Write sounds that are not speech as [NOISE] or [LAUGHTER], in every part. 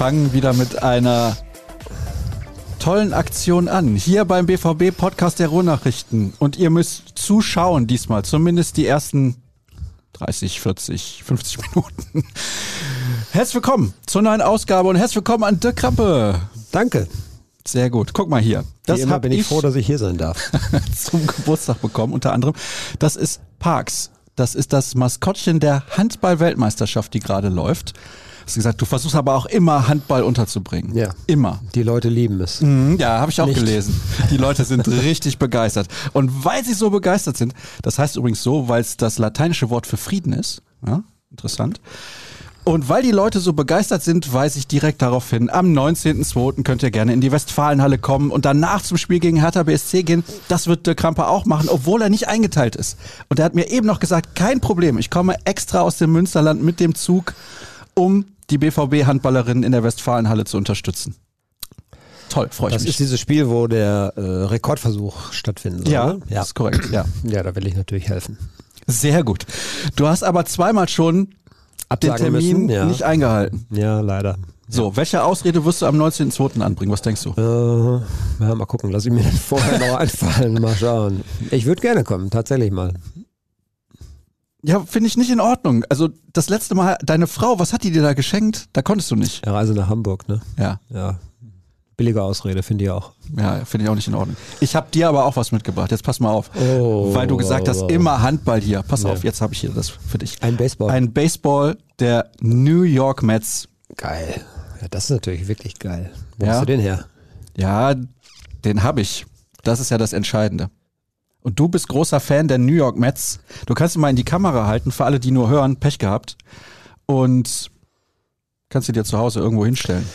Wir fangen wieder mit einer tollen Aktion an. Hier beim BVB Podcast der Ruhrnachrichten. Und ihr müsst zuschauen diesmal, zumindest die ersten 30, 40, 50 Minuten. Herzlich willkommen zur neuen Ausgabe und herzlich willkommen an Dirk Krampe. Danke. Sehr gut. Guck mal hier. Das Wie immer bin ich, ich froh, dass ich hier sein darf. [LAUGHS] zum Geburtstag bekommen, unter anderem. Das ist Parks. Das ist das Maskottchen der Handball-Weltmeisterschaft, die gerade läuft. Hast gesagt, du versuchst aber auch immer Handball unterzubringen. Ja. Immer. Die Leute lieben es. Mhm, ja, habe ich auch Nicht. gelesen. Die Leute sind [LAUGHS] richtig begeistert. Und weil sie so begeistert sind, das heißt übrigens so, weil es das lateinische Wort für Frieden ist. Ja, interessant. Und weil die Leute so begeistert sind, weise ich direkt darauf hin, am 19.02. könnt ihr gerne in die Westfalenhalle kommen und danach zum Spiel gegen Hertha BSC gehen. Das wird der Kramper auch machen, obwohl er nicht eingeteilt ist. Und er hat mir eben noch gesagt, kein Problem, ich komme extra aus dem Münsterland mit dem Zug, um die BVB-Handballerinnen in der Westfalenhalle zu unterstützen. Toll, freue ich das mich. Das ist dieses Spiel, wo der äh, Rekordversuch stattfindet. Ja, ja, das ist korrekt. Ja. ja, da will ich natürlich helfen. Sehr gut. Du hast aber zweimal schon Absagen den Termin müssen, ja. nicht eingehalten. Ja, leider. So, welche Ausrede wirst du am 19.02. anbringen? Was denkst du? Äh, ja, mal gucken. Lass ich mir das [LAUGHS] vorher noch einfallen. Mal schauen. Ich würde gerne kommen, tatsächlich mal. Ja, finde ich nicht in Ordnung. Also das letzte Mal, deine Frau, was hat die dir da geschenkt? Da konntest du nicht. Ja, Reise nach Hamburg, ne? Ja. Ja. Billige Ausrede, finde ich auch. Ja, finde ich auch nicht in Ordnung. Ich habe dir aber auch was mitgebracht. Jetzt pass mal auf. Oh, Weil du gesagt hast, immer Handball hier. Pass ja. auf, jetzt habe ich hier das für dich. Ein Baseball. Ein Baseball der New York Mets. Geil. Ja, das ist natürlich wirklich geil. Wo ja. hast du den her? Ja, den habe ich. Das ist ja das Entscheidende. Und du bist großer Fan der New York Mets. Du kannst ihn mal in die Kamera halten, für alle, die nur hören, Pech gehabt. Und kannst du dir zu Hause irgendwo hinstellen.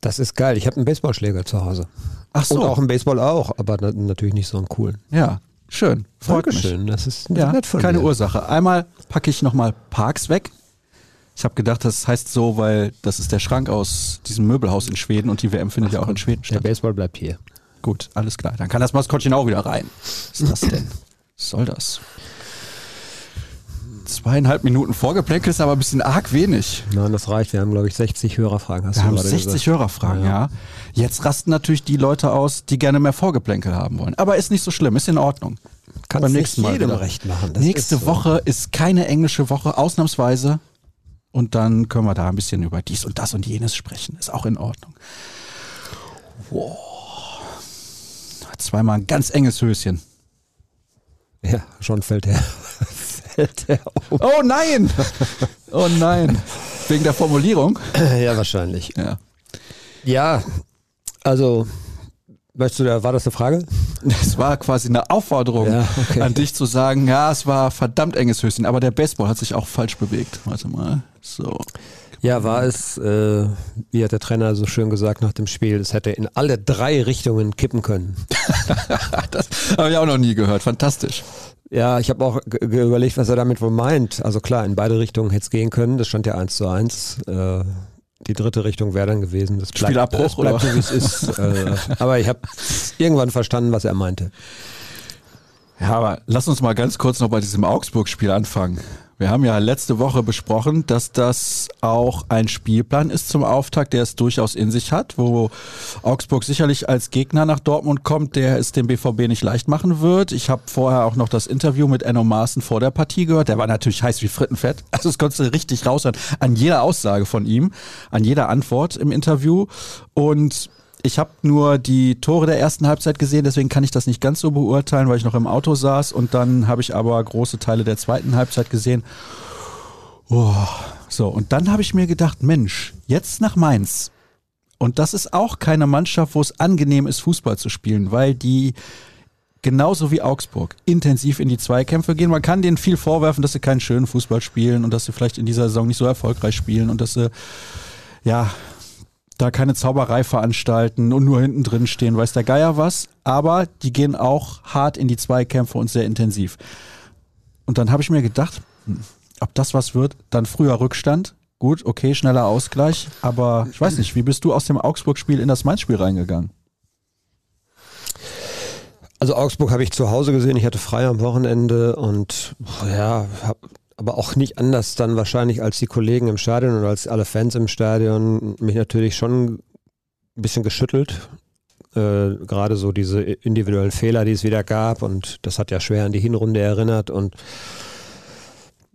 Das ist geil. Ich habe einen Baseballschläger zu Hause. Ach so. Und auch einen Baseball auch, aber natürlich nicht so einen coolen. Ja, schön. Freut Dankeschön. mich. Das ist ja, nett von keine mir. Ursache. Einmal packe ich nochmal Parks weg. Ich habe gedacht, das heißt so, weil das ist der Schrank aus diesem Möbelhaus in Schweden und die WM findet Ach, ja auch in Schweden statt. Der Baseball bleibt hier. Gut, alles klar. Dann kann das Maskottchen auch wieder rein. Was ist das denn? Was soll das? Zweieinhalb Minuten Vorgeplänkel ist aber ein bisschen arg wenig. Nein, das reicht. Wir haben, glaube ich, 60 Hörerfragen. Hast Wir haben 60 gesagt. Hörerfragen, ja. ja. Jetzt rasten natürlich die Leute aus, die gerne mehr Vorgeplänkel haben wollen. Aber ist nicht so schlimm, ist in Ordnung. Kannst Beim nächsten Mal jedem recht machen. Das Nächste ist so. Woche ist keine englische Woche, ausnahmsweise. Und dann können wir da ein bisschen über dies und das und jenes sprechen. Ist auch in Ordnung. Wow zweimal ein ganz enges Höschen. Ja, schon fällt er, [LAUGHS] fällt er um. Oh nein! Oh nein. Wegen der Formulierung? Ja, wahrscheinlich. Ja. Ja, also, weißt du, war das eine Frage? Es war quasi eine Aufforderung ja, okay. an dich zu sagen, ja, es war verdammt enges Höschen, aber der Baseball hat sich auch falsch bewegt. Warte mal. So. Ja, war es, äh, wie hat der Trainer so schön gesagt nach dem Spiel, es hätte in alle drei Richtungen kippen können. [LAUGHS] das habe ich auch noch nie gehört. Fantastisch. Ja, ich habe auch überlegt, was er damit wohl meint. Also klar, in beide Richtungen hätte es gehen können. Das stand ja eins zu eins. Äh, die dritte Richtung wäre dann gewesen. Das bleibt, Spielabbruch, das bleibt so, wie es ist. [LAUGHS] Äh, aber ich habe irgendwann verstanden, was er meinte. Ja, aber lass uns mal ganz kurz noch bei diesem Augsburg-Spiel anfangen. Wir haben ja letzte Woche besprochen, dass das auch ein Spielplan ist zum Auftakt, der es durchaus in sich hat, wo Augsburg sicherlich als Gegner nach Dortmund kommt, der es dem BVB nicht leicht machen wird. Ich habe vorher auch noch das Interview mit Enno Maaßen vor der Partie gehört. Der war natürlich heiß wie Frittenfett. [LAUGHS] Also es konntest du richtig raushören an jeder Aussage von ihm, an jeder Antwort im Interview. Und ich habe nur die Tore der ersten Halbzeit gesehen, deswegen kann ich das nicht ganz so beurteilen, weil ich noch im Auto saß. Und dann habe ich aber große Teile der zweiten Halbzeit gesehen. Oh, so, und dann habe ich mir gedacht, Mensch, jetzt nach Mainz. Und das ist auch keine Mannschaft, wo es angenehm ist, Fußball zu spielen, weil die genauso wie Augsburg intensiv in die Zweikämpfe gehen. Man kann denen viel vorwerfen, dass sie keinen schönen Fußball spielen und dass sie vielleicht in dieser Saison nicht so erfolgreich spielen und dass sie ja da keine Zauberei veranstalten und nur hinten drin stehen, weiß der Geier was. Aber die gehen auch hart in die Zweikämpfe und sehr intensiv. Und dann habe ich mir gedacht, hm, ob das was wird, dann früher Rückstand. Gut, okay, schneller Ausgleich. Aber ich weiß nicht, wie bist du aus dem Augsburg-Spiel in das Mainz-Spiel reingegangen? Also Augsburg habe ich zu Hause gesehen, ich hatte frei am Wochenende und ja, hab, aber auch nicht anders dann wahrscheinlich als die Kollegen im Stadion oder als alle Fans im Stadion mich natürlich schon ein bisschen geschüttelt. Äh, Gerade so diese individuellen Fehler, die es wieder gab und das hat ja schwer an die Hinrunde erinnert und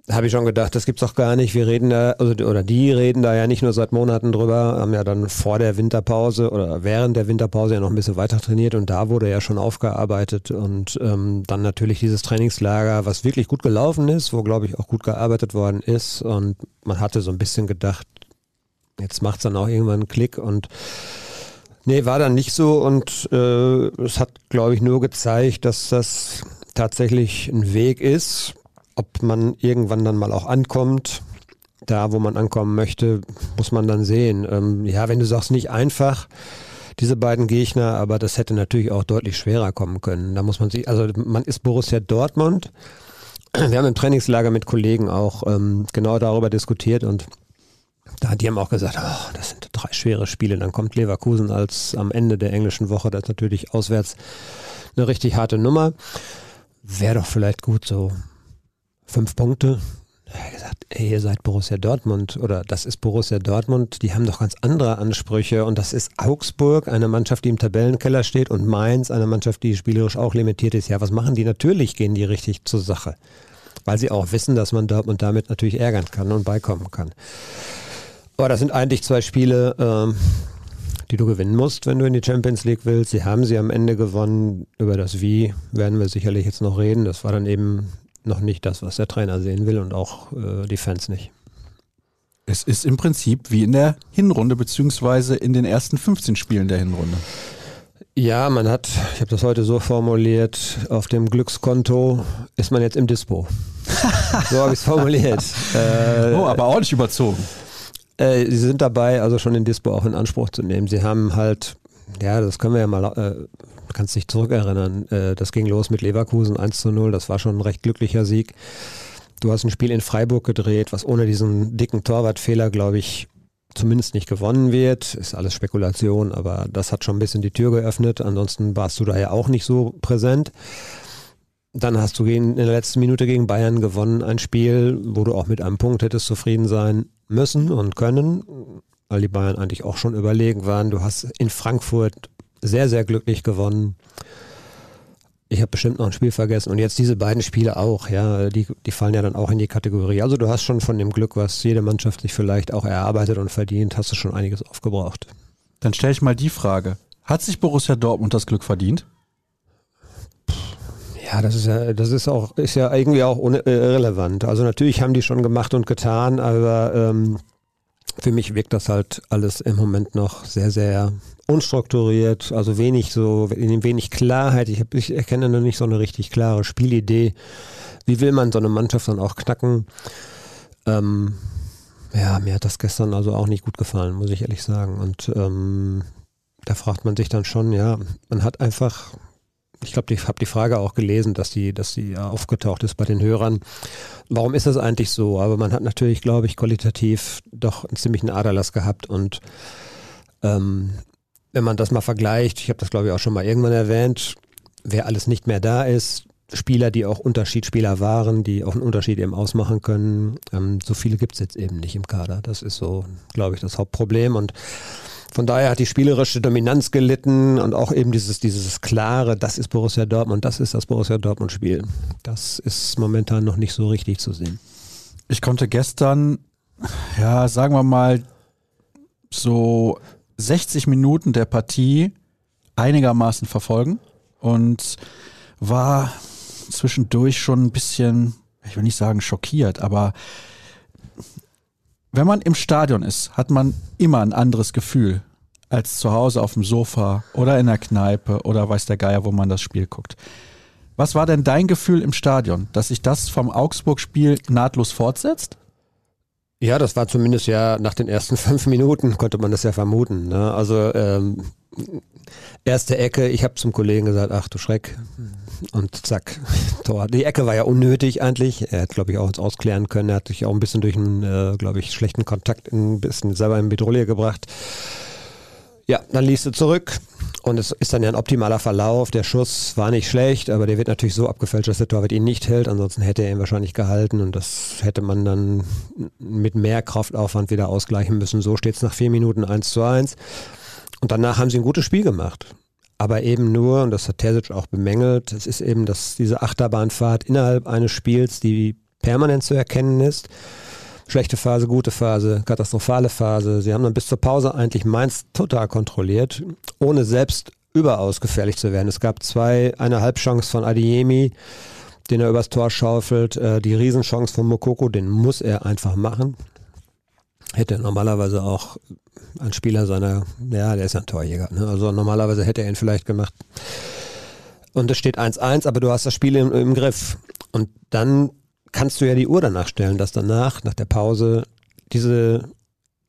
habe ich schon gedacht, das gibt's doch gar nicht. Wir reden da, also, oder die reden da ja nicht nur seit Monaten drüber, haben ja dann vor der Winterpause oder während der Winterpause ja noch ein bisschen weiter trainiert und da wurde ja schon aufgearbeitet und ähm, dann natürlich dieses Trainingslager, was wirklich gut gelaufen ist, wo glaube ich auch gut gearbeitet worden ist und man hatte so ein bisschen gedacht, jetzt macht's dann auch irgendwann einen Klick und Nee, war dann nicht so und äh, es hat, glaube ich, nur gezeigt, dass das tatsächlich ein Weg ist, ob man irgendwann dann mal auch ankommt, da wo man ankommen möchte, muss man dann sehen. Ähm, ja, wenn du sagst, nicht einfach, diese beiden Gegner, aber das hätte natürlich auch deutlich schwerer kommen können. Da muss man sich, also man ist Borussia Dortmund. Wir haben im Trainingslager mit Kollegen auch ähm, genau darüber diskutiert und da, die haben auch gesagt, oh, das sind drei schwere Spiele. Dann kommt Leverkusen als am Ende der englischen Woche, das ist natürlich auswärts eine richtig harte Nummer. Wäre doch vielleicht gut so fünf Punkte. Er hat gesagt, ey, ihr seid Borussia Dortmund oder das ist Borussia Dortmund, die haben doch ganz andere Ansprüche und das ist Augsburg, eine Mannschaft, die im Tabellenkeller steht und Mainz, eine Mannschaft, die spielerisch auch limitiert ist. Ja, was machen die? Natürlich gehen die richtig zur Sache, weil sie auch wissen, dass man Dortmund damit natürlich ärgern kann und beikommen kann. Aber das sind eigentlich zwei Spiele, ähm, die du gewinnen musst, wenn du in die Champions League willst. Sie haben sie am Ende gewonnen. Über das Wie werden wir sicherlich jetzt noch reden. Das war dann eben noch nicht das, was der Trainer sehen will und auch äh, die Fans nicht. Es ist im Prinzip wie in der Hinrunde, beziehungsweise in den ersten 15 Spielen der Hinrunde. Ja, man hat, ich habe das heute so formuliert, auf dem Glückskonto ist man jetzt im Dispo. [LAUGHS] so habe ich es formuliert. Äh, oh, aber auch nicht überzogen. Äh, sie sind dabei, also schon den Dispo auch in Anspruch zu nehmen. Sie haben halt, ja, das können wir ja mal äh, kannst dich zurückerinnern. Äh, das ging los mit Leverkusen 1 zu 0. Das war schon ein recht glücklicher Sieg. Du hast ein Spiel in Freiburg gedreht, was ohne diesen dicken Torwartfehler, glaube ich, zumindest nicht gewonnen wird. Ist alles Spekulation, aber das hat schon ein bisschen die Tür geöffnet. Ansonsten warst du da ja auch nicht so präsent. Dann hast du in der letzten Minute gegen Bayern gewonnen, ein Spiel, wo du auch mit einem Punkt hättest zufrieden sein müssen und können, weil die Bayern eigentlich auch schon überlegen waren. Du hast in Frankfurt sehr, sehr glücklich gewonnen. Ich habe bestimmt noch ein Spiel vergessen. Und jetzt diese beiden Spiele auch, ja, die, die fallen ja dann auch in die Kategorie. Also du hast schon von dem Glück, was jede Mannschaft sich vielleicht auch erarbeitet und verdient, hast du schon einiges aufgebraucht. Dann stelle ich mal die Frage. Hat sich Borussia Dortmund das Glück verdient? Ja, das ist ja, das ist auch, ist ja irgendwie auch äh, irrelevant. Also natürlich haben die schon gemacht und getan, aber ähm, für mich wirkt das halt alles im Moment noch sehr, sehr unstrukturiert, also wenig so, wenig Klarheit. Ich, hab, ich erkenne noch nicht so eine richtig klare Spielidee. Wie will man so eine Mannschaft dann auch knacken? Ähm, ja, mir hat das gestern also auch nicht gut gefallen, muss ich ehrlich sagen. Und ähm, da fragt man sich dann schon, ja, man hat einfach, ich glaube, ich habe die Frage auch gelesen, dass die, dass die aufgetaucht ist bei den Hörern. Warum ist das eigentlich so? Aber man hat natürlich, glaube ich, qualitativ doch einen ziemlichen Aderlass gehabt und ähm, wenn man das mal vergleicht, ich habe das glaube ich auch schon mal irgendwann erwähnt, wer alles nicht mehr da ist, Spieler, die auch Unterschiedsspieler waren, die auch einen Unterschied eben ausmachen können, ähm, so viele gibt es jetzt eben nicht im Kader. Das ist so, glaube ich, das Hauptproblem und von daher hat die spielerische Dominanz gelitten und auch eben dieses, dieses klare, das ist Borussia Dortmund, das ist das Borussia Dortmund Spiel. Das ist momentan noch nicht so richtig zu sehen. Ich konnte gestern, ja, sagen wir mal, so 60 Minuten der Partie einigermaßen verfolgen und war zwischendurch schon ein bisschen, ich will nicht sagen schockiert, aber wenn man im Stadion ist, hat man immer ein anderes Gefühl als zu Hause auf dem Sofa oder in der Kneipe oder weiß der Geier, wo man das Spiel guckt. Was war denn dein Gefühl im Stadion, dass sich das vom Augsburg-Spiel nahtlos fortsetzt? Ja, das war zumindest ja nach den ersten [LAUGHS] fünf Minuten, konnte man das ja vermuten. Ne? Also ähm, erste Ecke, ich habe zum Kollegen gesagt, ach du Schreck. Und zack, [LAUGHS] Tor. Die Ecke war ja unnötig eigentlich. Er hat, glaube ich, auch uns ausklären können. Er hat sich auch ein bisschen durch einen, äh, glaube ich, schlechten Kontakt ein bisschen selber in Bedrohung gebracht. Ja, dann liest du zurück Und es ist dann ja ein optimaler Verlauf. Der Schuss war nicht schlecht, aber der wird natürlich so abgefälscht, dass der Torwart ihn nicht hält. Ansonsten hätte er ihn wahrscheinlich gehalten und das hätte man dann mit mehr Kraftaufwand wieder ausgleichen müssen. So steht es nach vier Minuten 1 zu 1. Und danach haben sie ein gutes Spiel gemacht. Aber eben nur, und das hat Terzic auch bemängelt, es ist eben dass diese Achterbahnfahrt innerhalb eines Spiels, die permanent zu erkennen ist schlechte Phase, gute Phase, katastrophale Phase. Sie haben dann bis zur Pause eigentlich Mainz total kontrolliert, ohne selbst überaus gefährlich zu werden. Es gab zwei, eine Halbchance von Adiemi, den er übers Tor schaufelt, äh, die Riesenchance von Mokoko, den muss er einfach machen. Hätte normalerweise auch ein Spieler seiner, ja, der ist ja ein Torjäger, ne? also normalerweise hätte er ihn vielleicht gemacht. Und es steht 1-1, aber du hast das Spiel im, im Griff. Und dann kannst du ja die Uhr danach stellen, dass danach, nach der Pause, diese,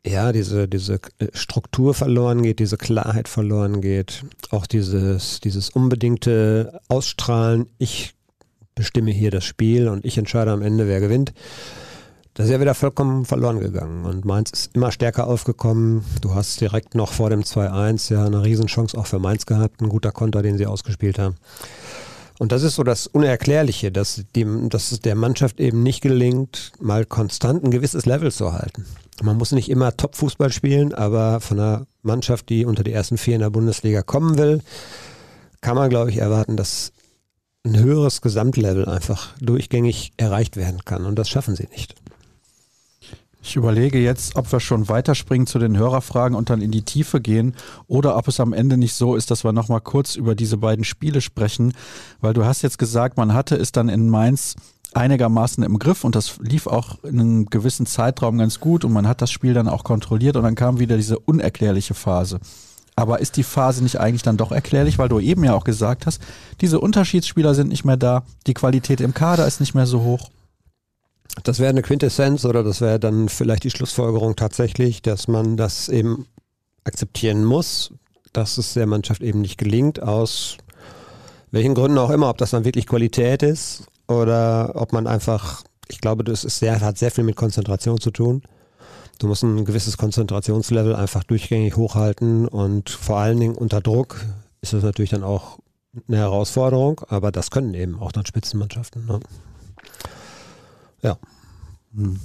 ja, diese, diese äh, Struktur verloren geht, diese Klarheit verloren geht, auch dieses, dieses unbedingte Ausstrahlen, ich bestimme hier das Spiel und ich entscheide am Ende, wer gewinnt. Das ist ja wieder vollkommen verloren gegangen. Und Mainz ist immer stärker aufgekommen. Du hast direkt noch vor dem 2-1 ja eine Riesenchance auch für Mainz gehabt. Ein guter Konter, den sie ausgespielt haben. Und das ist so das Unerklärliche, dass, die, dass es der Mannschaft eben nicht gelingt, mal konstant ein gewisses Level zu halten. Man muss nicht immer Top-Fußball spielen, aber von einer Mannschaft, die unter die ersten vier in der Bundesliga kommen will, kann man, glaube ich, erwarten, dass ein höheres Gesamtlevel einfach durchgängig erreicht werden kann. Und das schaffen sie nicht. Ich überlege jetzt, ob wir schon weiterspringen zu den Hörerfragen und dann in die Tiefe gehen oder ob es am Ende nicht so ist, dass wir nochmal kurz über diese beiden Spiele sprechen, weil du hast jetzt gesagt, man hatte es dann in Mainz einigermaßen im Griff und das lief auch in einem gewissen Zeitraum ganz gut und man hat das Spiel dann auch kontrolliert und dann kam wieder diese unerklärliche Phase. Aber ist die Phase nicht eigentlich dann doch erklärlich, weil du eben ja auch gesagt hast, diese Unterschiedsspieler sind nicht mehr da, die Qualität im Kader ist nicht mehr so hoch. Das wäre eine Quintessenz oder das wäre dann vielleicht die Schlussfolgerung tatsächlich, dass man das eben akzeptieren muss, dass es der Mannschaft eben nicht gelingt, aus welchen Gründen auch immer, ob das dann wirklich Qualität ist oder ob man einfach, ich glaube, das ist sehr, hat sehr viel mit Konzentration zu tun. Du musst ein gewisses Konzentrationslevel einfach durchgängig hochhalten und vor allen Dingen unter Druck ist das natürlich dann auch eine Herausforderung, aber das können eben auch dann Spitzenmannschaften. Ne? Ja. Hm.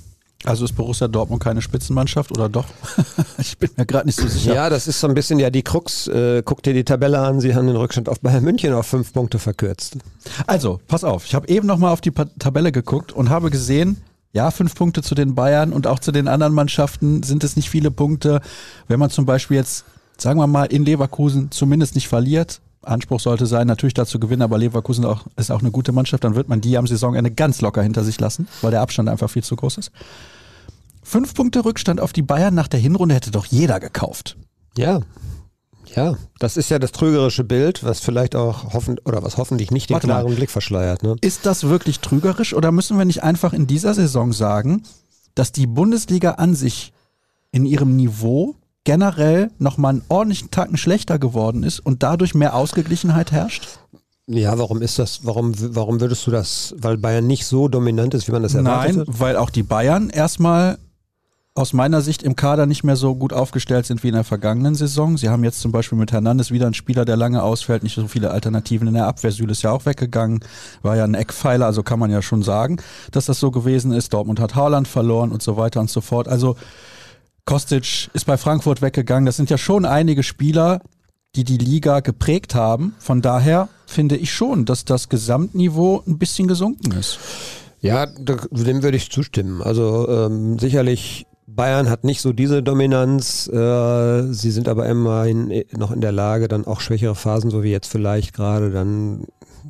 Also ist Borussia Dortmund keine Spitzenmannschaft oder doch? [LAUGHS] ich bin mir gerade nicht so sicher. Ja, das ist so ein bisschen ja die Krux. Äh, guck dir die Tabelle an, sie haben den Rückstand auf Bayern München auf fünf Punkte verkürzt. Also, pass auf, ich habe eben nochmal auf die Tabelle geguckt und habe gesehen, ja, fünf Punkte zu den Bayern und auch zu den anderen Mannschaften sind es nicht viele Punkte. Wenn man zum Beispiel jetzt, sagen wir mal, in Leverkusen zumindest nicht verliert, Anspruch sollte sein, natürlich dazu gewinnen, aber Leverkusen auch, ist auch eine gute Mannschaft, dann wird man die am Saisonende ganz locker hinter sich lassen, weil der Abstand einfach viel zu groß ist. Fünf Punkte Rückstand auf die Bayern nach der Hinrunde hätte doch jeder gekauft. Ja. Ja, das ist ja das trügerische Bild, was vielleicht auch hoffen oder was hoffentlich nicht den Warte klaren mal. Blick verschleiert. Ne? Ist das wirklich trügerisch oder müssen wir nicht einfach in dieser Saison sagen, dass die Bundesliga an sich in ihrem Niveau generell nochmal einen ordentlichen Tacken schlechter geworden ist und dadurch mehr Ausgeglichenheit herrscht? Ja, warum ist das, warum, warum würdest du das, weil Bayern nicht so dominant ist, wie man das erwartet Nein, weil auch die Bayern erstmal aus meiner Sicht im Kader nicht mehr so gut aufgestellt sind wie in der vergangenen Saison. Sie haben jetzt zum Beispiel mit Hernandez wieder einen Spieler, der lange ausfällt, nicht so viele Alternativen in der Abwehr. Süle ist ja auch weggegangen, war ja ein Eckpfeiler, also kann man ja schon sagen, dass das so gewesen ist. Dortmund hat Haaland verloren und so weiter und so fort. Also Kostic ist bei Frankfurt weggegangen. Das sind ja schon einige Spieler, die die Liga geprägt haben. Von daher finde ich schon, dass das Gesamtniveau ein bisschen gesunken ist. Ja, dem würde ich zustimmen. Also ähm, sicherlich Bayern hat nicht so diese Dominanz. Äh, sie sind aber immerhin noch in der Lage, dann auch schwächere Phasen, so wie jetzt vielleicht gerade, dann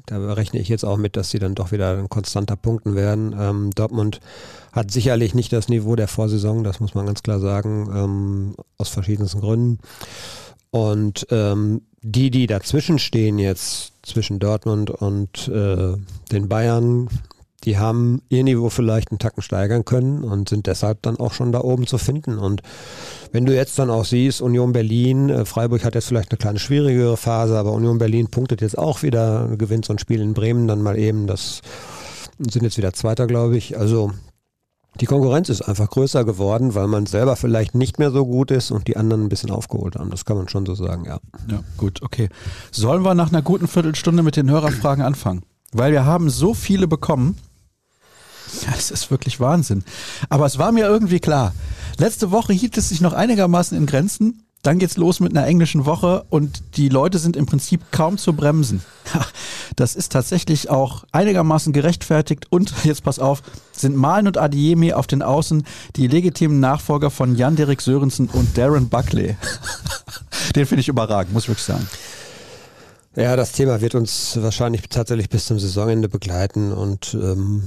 da rechne ich jetzt auch mit, dass sie dann doch wieder ein konstanter punkten werden. Ähm, Dortmund hat sicherlich nicht das Niveau der Vorsaison, das muss man ganz klar sagen, ähm, aus verschiedensten Gründen. Und ähm, die, die dazwischen stehen jetzt, zwischen Dortmund und äh, den Bayern, die haben ihr Niveau vielleicht einen Tacken steigern können und sind deshalb dann auch schon da oben zu finden. Und wenn du jetzt dann auch siehst, Union Berlin, äh, Freiburg hat jetzt vielleicht eine kleine schwierigere Phase, aber Union Berlin punktet jetzt auch wieder, gewinnt so ein Spiel in Bremen dann mal eben, das sind jetzt wieder Zweiter, glaube ich. Also Die Konkurrenz ist einfach größer geworden, weil man selber vielleicht nicht mehr so gut ist und die anderen ein bisschen aufgeholt haben. Das kann man schon so sagen, ja. Ja, gut, okay. Sollen wir nach einer guten Viertelstunde mit den Hörerfragen anfangen? Weil wir haben so viele bekommen. Ja, das ist wirklich Wahnsinn. Aber es war mir irgendwie klar. Letzte Woche hielt es sich noch einigermaßen in Grenzen. Dann geht's los mit einer englischen Woche und die Leute sind im Prinzip kaum zu bremsen. Das ist tatsächlich auch einigermaßen gerechtfertigt und jetzt pass auf, sind Malen und Adiemi auf den Außen die legitimen Nachfolger von Jan-Derek Sörensen und Darren Buckley. [LAUGHS] Den finde ich überragend, muss ich wirklich sagen. Ja, das Thema wird uns wahrscheinlich tatsächlich bis zum Saisonende begleiten und ähm,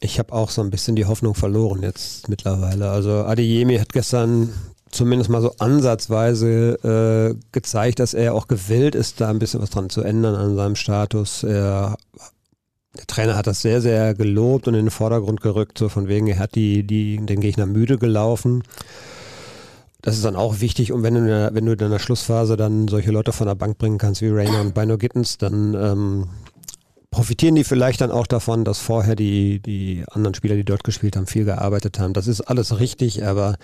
ich habe auch so ein bisschen die Hoffnung verloren jetzt mittlerweile. Also Adeyemi hat gestern zumindest mal so ansatzweise äh, gezeigt, dass er auch gewillt ist, da ein bisschen was dran zu ändern an seinem Status. Er, der Trainer hat das sehr, sehr gelobt und in den Vordergrund gerückt, so von wegen, er hat die, die, den Gegner müde gelaufen. Das ist dann auch wichtig und wenn du, wenn du in der Schlussphase dann solche Leute von der Bank bringen kannst wie Rainer und Bino Gittens, dann ähm, profitieren die vielleicht dann auch davon, dass vorher die, die anderen Spieler, die dort gespielt haben, viel gearbeitet haben. Das ist alles richtig, aber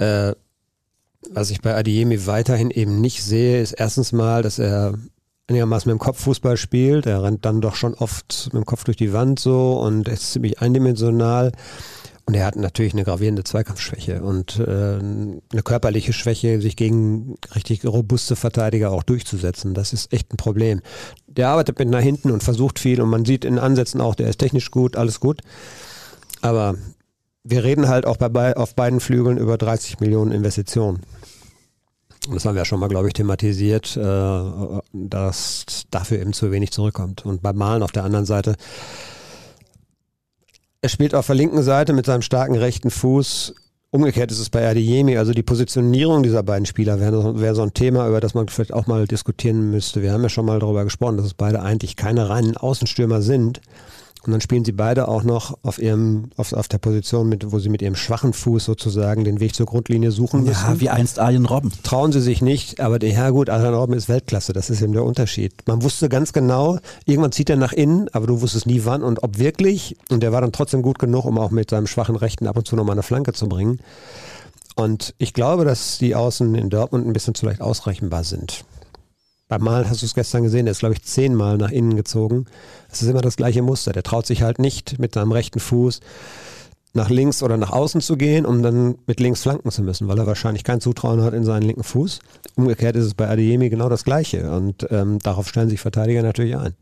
äh, was ich bei Adiemi weiterhin eben nicht sehe, ist erstens mal, dass er einigermaßen mit dem Kopf Fußball spielt. Er rennt dann doch schon oft mit dem Kopf durch die Wand so und ist ziemlich eindimensional. Und er hat natürlich eine gravierende Zweikampfschwäche und äh, eine körperliche Schwäche, sich gegen richtig robuste Verteidiger auch durchzusetzen. Das ist echt ein Problem. Der arbeitet mit nach hinten und versucht viel und man sieht in Ansätzen auch, der ist technisch gut, alles gut. Aber wir reden halt auch bei, auf beiden Flügeln über 30 Millionen Investitionen. Das haben wir ja schon mal, glaube ich, thematisiert, äh, dass dafür eben zu wenig zurückkommt. Und beim Malen auf der anderen Seite er spielt auf der linken Seite mit seinem starken rechten Fuß. Umgekehrt ist es bei Adeyemi, also die Positionierung dieser beiden Spieler wäre wär so ein Thema, über das man vielleicht auch mal diskutieren müsste. Wir haben ja schon mal darüber gesprochen, dass es beide eigentlich keine reinen Außenstürmer sind, und dann spielen sie beide auch noch auf ihrem, auf, auf der Position, mit, wo sie mit ihrem schwachen Fuß sozusagen den Weg zur Grundlinie suchen müssen. Ja, wie einst Arjen Robben. Trauen sie sich nicht, aber der, ja gut, Arjen Robben ist Weltklasse, das ist eben der Unterschied. Man wusste ganz genau, irgendwann zieht er nach innen, aber du wusstest nie wann und ob wirklich. Und der war dann trotzdem gut genug, um auch mit seinem schwachen Rechten ab und zu nochmal eine Flanke zu bringen. Und ich glaube, dass die Außen in Dortmund ein bisschen zu leicht ausrechenbar sind. Beim Mal hast du es gestern gesehen, der ist, glaube ich, zehnmal nach innen gezogen. Es ist immer das gleiche Muster. Der traut sich halt nicht mit seinem rechten Fuß nach links oder nach außen zu gehen, um dann mit links flanken zu müssen, weil er wahrscheinlich kein Zutrauen hat in seinen linken Fuß. Umgekehrt ist es bei Adeyemi genau das Gleiche und ähm, darauf stellen sich Verteidiger natürlich ein.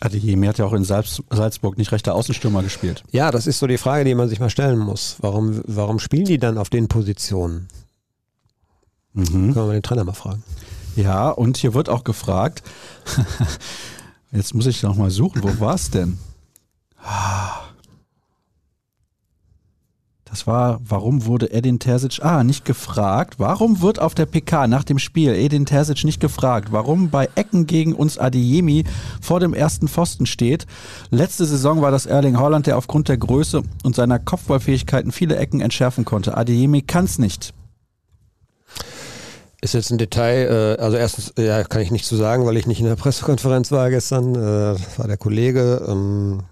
Adeyemi hat ja auch in Salz, Salzburg nicht rechter Außenstürmer gespielt. Ja, das ist so die Frage, die man sich mal stellen muss. Warum, warum spielen die dann auf den Positionen? Mhm. Können wir den Trainer mal fragen. Ja, und hier wird auch gefragt, [LAUGHS] jetzt muss ich noch mal suchen, wo war es denn? Das war, warum wurde Edin Terzic, ah, nicht gefragt. Warum wird auf der PK nach dem Spiel Edin Terzic nicht gefragt? Warum bei Ecken gegen uns Adeyemi vor dem ersten Pfosten steht? Letzte Saison war das Erling Haaland, der aufgrund der Größe und seiner Kopfballfähigkeiten viele Ecken entschärfen konnte. Adeyemi kann es nicht. Ist jetzt ein Detail, äh, also erstens, ja, kann ich nicht zu sagen, weil ich nicht in der [LAUGHS] Pressekonferenz war gestern, äh, war der Kollege. Ähm,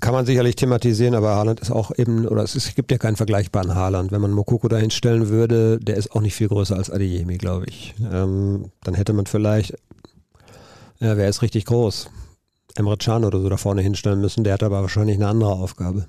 kann man sicherlich thematisieren, aber Haaland ist auch eben, oder es, ist, es gibt ja keinen vergleichbaren Haaland. Wenn man Mokoko dahin stellen würde, der ist auch nicht viel größer als Adeyemi, glaube ich. Ähm, dann hätte man vielleicht, ja, wer ist richtig groß? Emre Can oder so da vorne hinstellen müssen, der hat aber wahrscheinlich eine andere Aufgabe.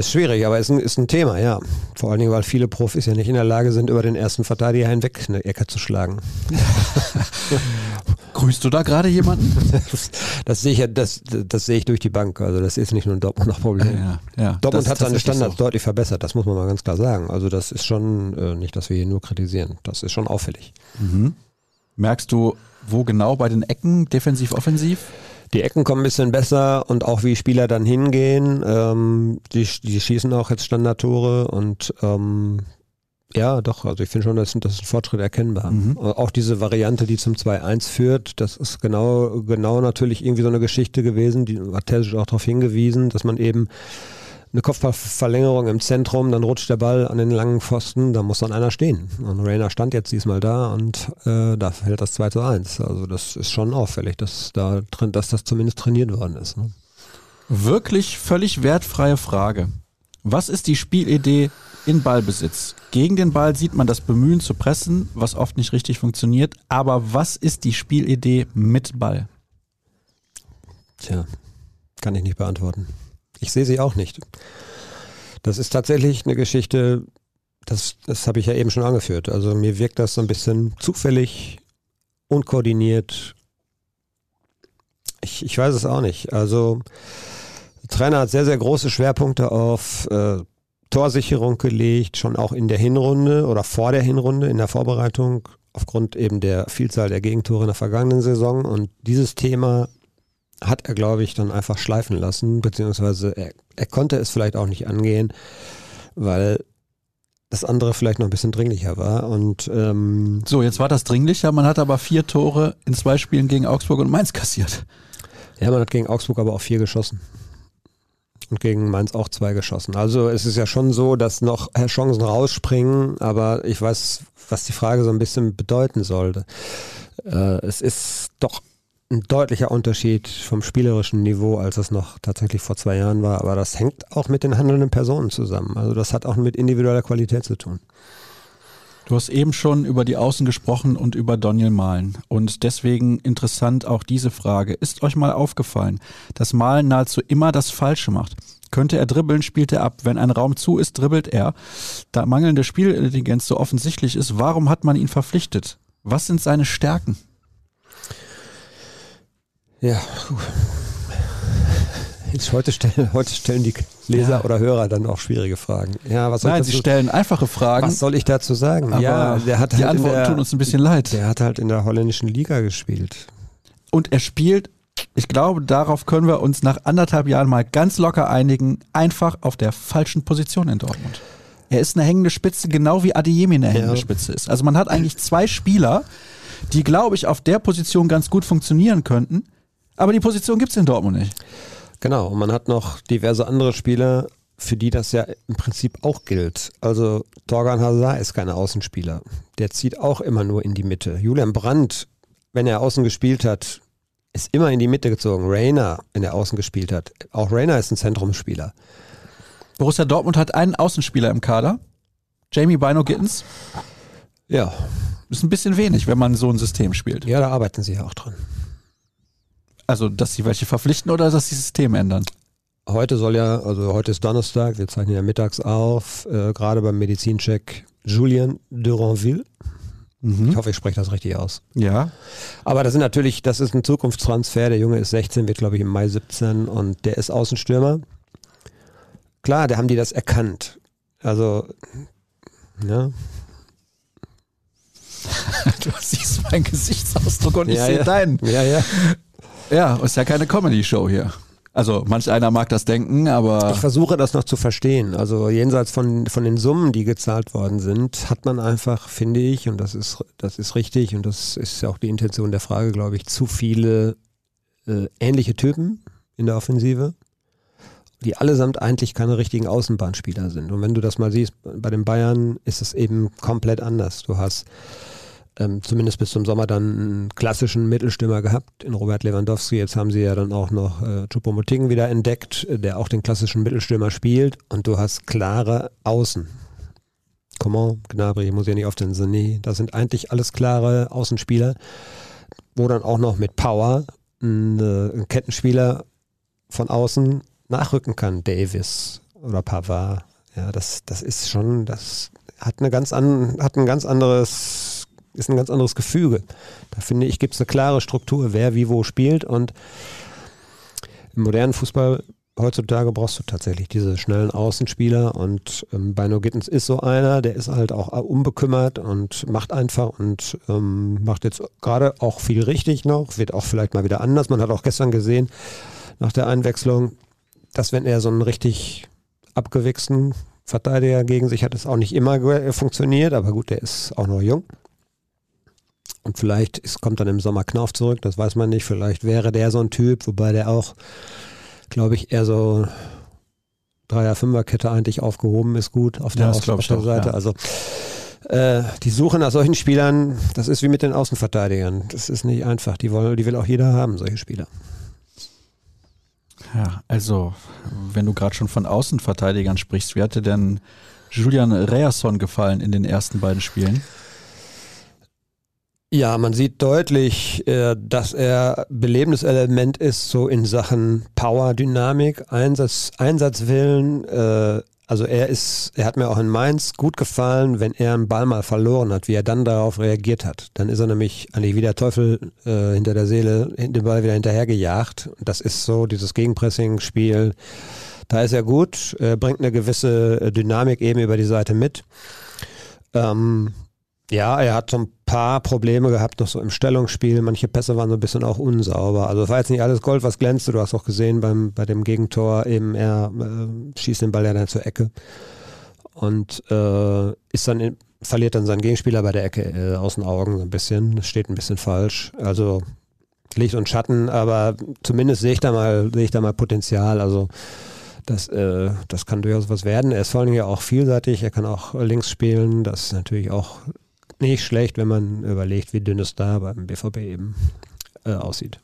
Ist schwierig, aber ist ein, ist ein Thema, ja. Vor allen Dingen, weil viele Profis ja nicht in der Lage sind, über den ersten Verteidiger hinweg eine Ecke zu schlagen. [LAUGHS] Grüßt du da gerade jemanden? Das, [LAUGHS] das, sehe ich ja, das, das sehe ich durch die Bank. Also das ist nicht nur ein Dortmunder Problem. Ja, ja, Dortmund hat seine Standards so. deutlich verbessert, das muss man mal ganz klar sagen. Also das ist schon, äh, nicht, dass wir hier nur kritisieren, das ist schon auffällig. Mhm. Merkst du, wo genau bei den Ecken, defensiv, offensiv? Die Ecken kommen ein bisschen besser und auch wie Spieler dann hingehen. Ähm, die, die schießen auch jetzt Standardtore und ähm, ja, doch, also ich finde schon, das, das ist ein Fortschritt erkennbar. Mhm. Auch diese Variante, die zum 2-1 führt, das ist genau, genau natürlich irgendwie so eine Geschichte gewesen, die hat Terzic auch darauf hingewiesen, dass man eben eine Kopfballverlängerung im Zentrum, dann rutscht der Ball an den langen Pfosten, da muss dann einer stehen. Und Rainer stand jetzt diesmal da und äh, da fällt das 2 zu 1. Also das ist schon auffällig, dass, da, dass das zumindest trainiert worden ist. Ne? Wirklich völlig wertfreie Frage. Was ist die Spielidee in Ballbesitz? Gegen den Ball sieht man das Bemühen zu pressen, was oft nicht richtig funktioniert. Aber was ist die Spielidee mit Ball? Tja, kann ich nicht beantworten. Ich sehe sie auch nicht. Das ist tatsächlich eine Geschichte, das, das habe ich ja eben schon angeführt. Also mir wirkt das so ein bisschen zufällig, unkoordiniert. Ich, ich weiß es auch nicht. Also der Trainer hat sehr, sehr große Schwerpunkte auf äh, Torsicherung gelegt, schon auch in der Hinrunde oder vor der Hinrunde in der Vorbereitung, aufgrund eben der Vielzahl der Gegentore in der vergangenen Saison. Und dieses Thema hat er, glaube ich, dann einfach schleifen lassen, beziehungsweise er, er konnte es vielleicht auch nicht angehen, weil das andere vielleicht noch ein bisschen dringlicher war. Und ähm, so, jetzt war das dringlicher, man hat aber vier Tore in zwei Spielen gegen Augsburg und Mainz kassiert. Ja, man hat gegen Augsburg aber auch vier geschossen. Und gegen Mainz auch zwei geschossen. Also es ist ja schon so, dass noch Chancen rausspringen, aber ich weiß, was die Frage so ein bisschen bedeuten sollte. Äh, es ist doch ein deutlicher Unterschied vom spielerischen Niveau, als es noch tatsächlich vor zwei Jahren war. Aber das hängt auch mit den handelnden Personen zusammen. Also das hat auch mit individueller Qualität zu tun. Du hast eben schon über die Außen gesprochen und über Daniel Mahlen. Und deswegen interessant auch diese Frage. Ist euch mal aufgefallen, dass Mahlen nahezu immer das Falsche macht? Könnte er dribbeln, spielt er ab. Wenn ein Raum zu ist, dribbelt er. Da mangelnde Spielintelligenz so offensichtlich ist, warum hat man ihn verpflichtet? Was sind seine Stärken? Ja, Jetzt heute, stellen, heute stellen die Leser ja. oder Hörer dann auch schwierige Fragen. Ja, was soll Nein, sie stellen einfache Fragen. Was soll ich dazu sagen? Aber ja, der hat die halt Antworten der, tun uns ein bisschen leid. Der hat halt in der holländischen Liga gespielt. Und er spielt, ich glaube, darauf können wir uns nach anderthalb Jahren mal ganz locker einigen, einfach auf der falschen Position in Dortmund. Er ist eine hängende Spitze, genau wie Adeyemi eine hängende ja. Spitze ist. Also man hat eigentlich zwei Spieler, die, glaube ich, auf der Position ganz gut funktionieren könnten. Aber die Position gibt es in Dortmund nicht. Genau, und man hat noch diverse andere Spieler, für die das ja im Prinzip auch gilt. Also Torgan Hazard ist kein Außenspieler. Der zieht auch immer nur in die Mitte. Julian Brandt, wenn er außen gespielt hat, ist immer in die Mitte gezogen. Rainer, wenn er außen gespielt hat. Auch Rainer ist ein Zentrumsspieler. Borussia Dortmund hat einen Außenspieler im Kader. Jamie Bino Gittens. Ja. Ist ein bisschen wenig, wenn man so ein System spielt. Ja, da arbeiten sie ja auch dran. Also, dass sie welche verpflichten oder dass sie System ändern? Heute soll ja, also heute ist Donnerstag, wir zeichnen ja mittags auf, äh, gerade beim Medizincheck Julien Duranville. Mhm. Ich hoffe, ich spreche das richtig aus. Ja. Aber das sind natürlich, das ist ein Zukunftstransfer. Der Junge ist 16, wird glaube ich im Mai 17 und der ist Außenstürmer. Klar, da haben die das erkannt. Also, ja. [LAUGHS] du siehst meinen Gesichtsausdruck und ich ja, sehe ja. deinen. Ja, ja. Ja, ist ja keine Comedy-Show hier. Also manch einer mag das denken, aber. Ich versuche das noch zu verstehen. Also jenseits von, von den Summen, die gezahlt worden sind, hat man einfach, finde ich, und das ist, das ist richtig und das ist ja auch die Intention der Frage, glaube ich, zu viele äh, ähnliche Typen in der Offensive, die allesamt eigentlich keine richtigen Außenbahnspieler sind. Und wenn du das mal siehst, bei den Bayern ist es eben komplett anders. Du hast ähm, zumindest bis zum Sommer dann einen klassischen Mittelstürmer gehabt in Robert Lewandowski. Jetzt haben sie ja dann auch noch äh, Choupo-Moting wieder entdeckt, der auch den klassischen Mittelstürmer spielt und du hast klare Außen. Coman, Gnabry, ich muss ja nicht auf den Sané. Das sind eigentlich alles klare Außenspieler, wo dann auch noch mit Power ein, äh, ein Kettenspieler von außen nachrücken kann. Davis oder Pavard. Ja, das, das ist schon, das hat eine ganz an, hat ein ganz anderes ist ein ganz anderes Gefüge. Da finde ich, gibt es eine klare Struktur, wer wie wo spielt und im modernen Fußball heutzutage brauchst du tatsächlich diese schnellen Außenspieler und ähm, Bino Gittens ist so einer, der ist halt auch unbekümmert und macht einfach und ähm, macht jetzt gerade auch viel richtig noch, wird auch vielleicht mal wieder anders. Man hat auch gestern gesehen, nach der Einwechslung, dass wenn er so einen richtig abgewichsten Verteidiger gegen sich hat, es auch nicht immer funktioniert, aber gut, der ist auch noch jung. Und vielleicht ist, kommt dann im Sommer Knauf zurück, das weiß man nicht. Vielleicht wäre der so ein Typ, wobei der auch, glaube ich, eher so Dreier, Fünfer-Kette eigentlich aufgehoben ist, gut auf der, ja, auf, auf der auch, Seite. Ja. Also äh, die Suche nach solchen Spielern, das ist wie mit den Außenverteidigern. Das ist nicht einfach. Die, wollen, die will auch jeder haben, solche Spieler. Ja, also, wenn du gerade schon von Außenverteidigern sprichst, wie hat dir denn Julian Reasson gefallen in den ersten beiden Spielen? Ja, man sieht deutlich, äh, dass er belebendes Element ist, so in Sachen Power, Dynamik, Einsatz, Einsatzwillen. Äh, also er ist, er hat mir auch in Mainz gut gefallen, wenn er einen Ball mal verloren hat, wie er dann darauf reagiert hat. Dann ist er nämlich eigentlich wie der Teufel äh, hinter der Seele den Ball wieder hinterhergejagt. Das ist so dieses Gegenpressing-Spiel. Da ist er gut, er bringt eine gewisse Dynamik eben über die Seite mit. Ähm, ja, er hat so ein paar Probleme gehabt, noch so im Stellungsspiel. Manche Pässe waren so ein bisschen auch unsauber. Also es war jetzt nicht alles Gold, was glänzte. Du hast auch gesehen beim, bei dem Gegentor eben, er äh, schießt den Ball ja dann zur Ecke und äh, ist dann in, verliert dann seinen Gegenspieler bei der Ecke äh, aus den Augen so ein bisschen. Das steht ein bisschen falsch. Also Licht und Schatten, aber zumindest sehe ich da mal, sehe ich da mal Potenzial. Also das, äh, das kann durchaus was werden. Er ist vor allem ja auch vielseitig. Er kann auch links spielen. Das ist natürlich auch nicht schlecht, wenn man überlegt, wie dünn es da beim BVB eben äh, aussieht.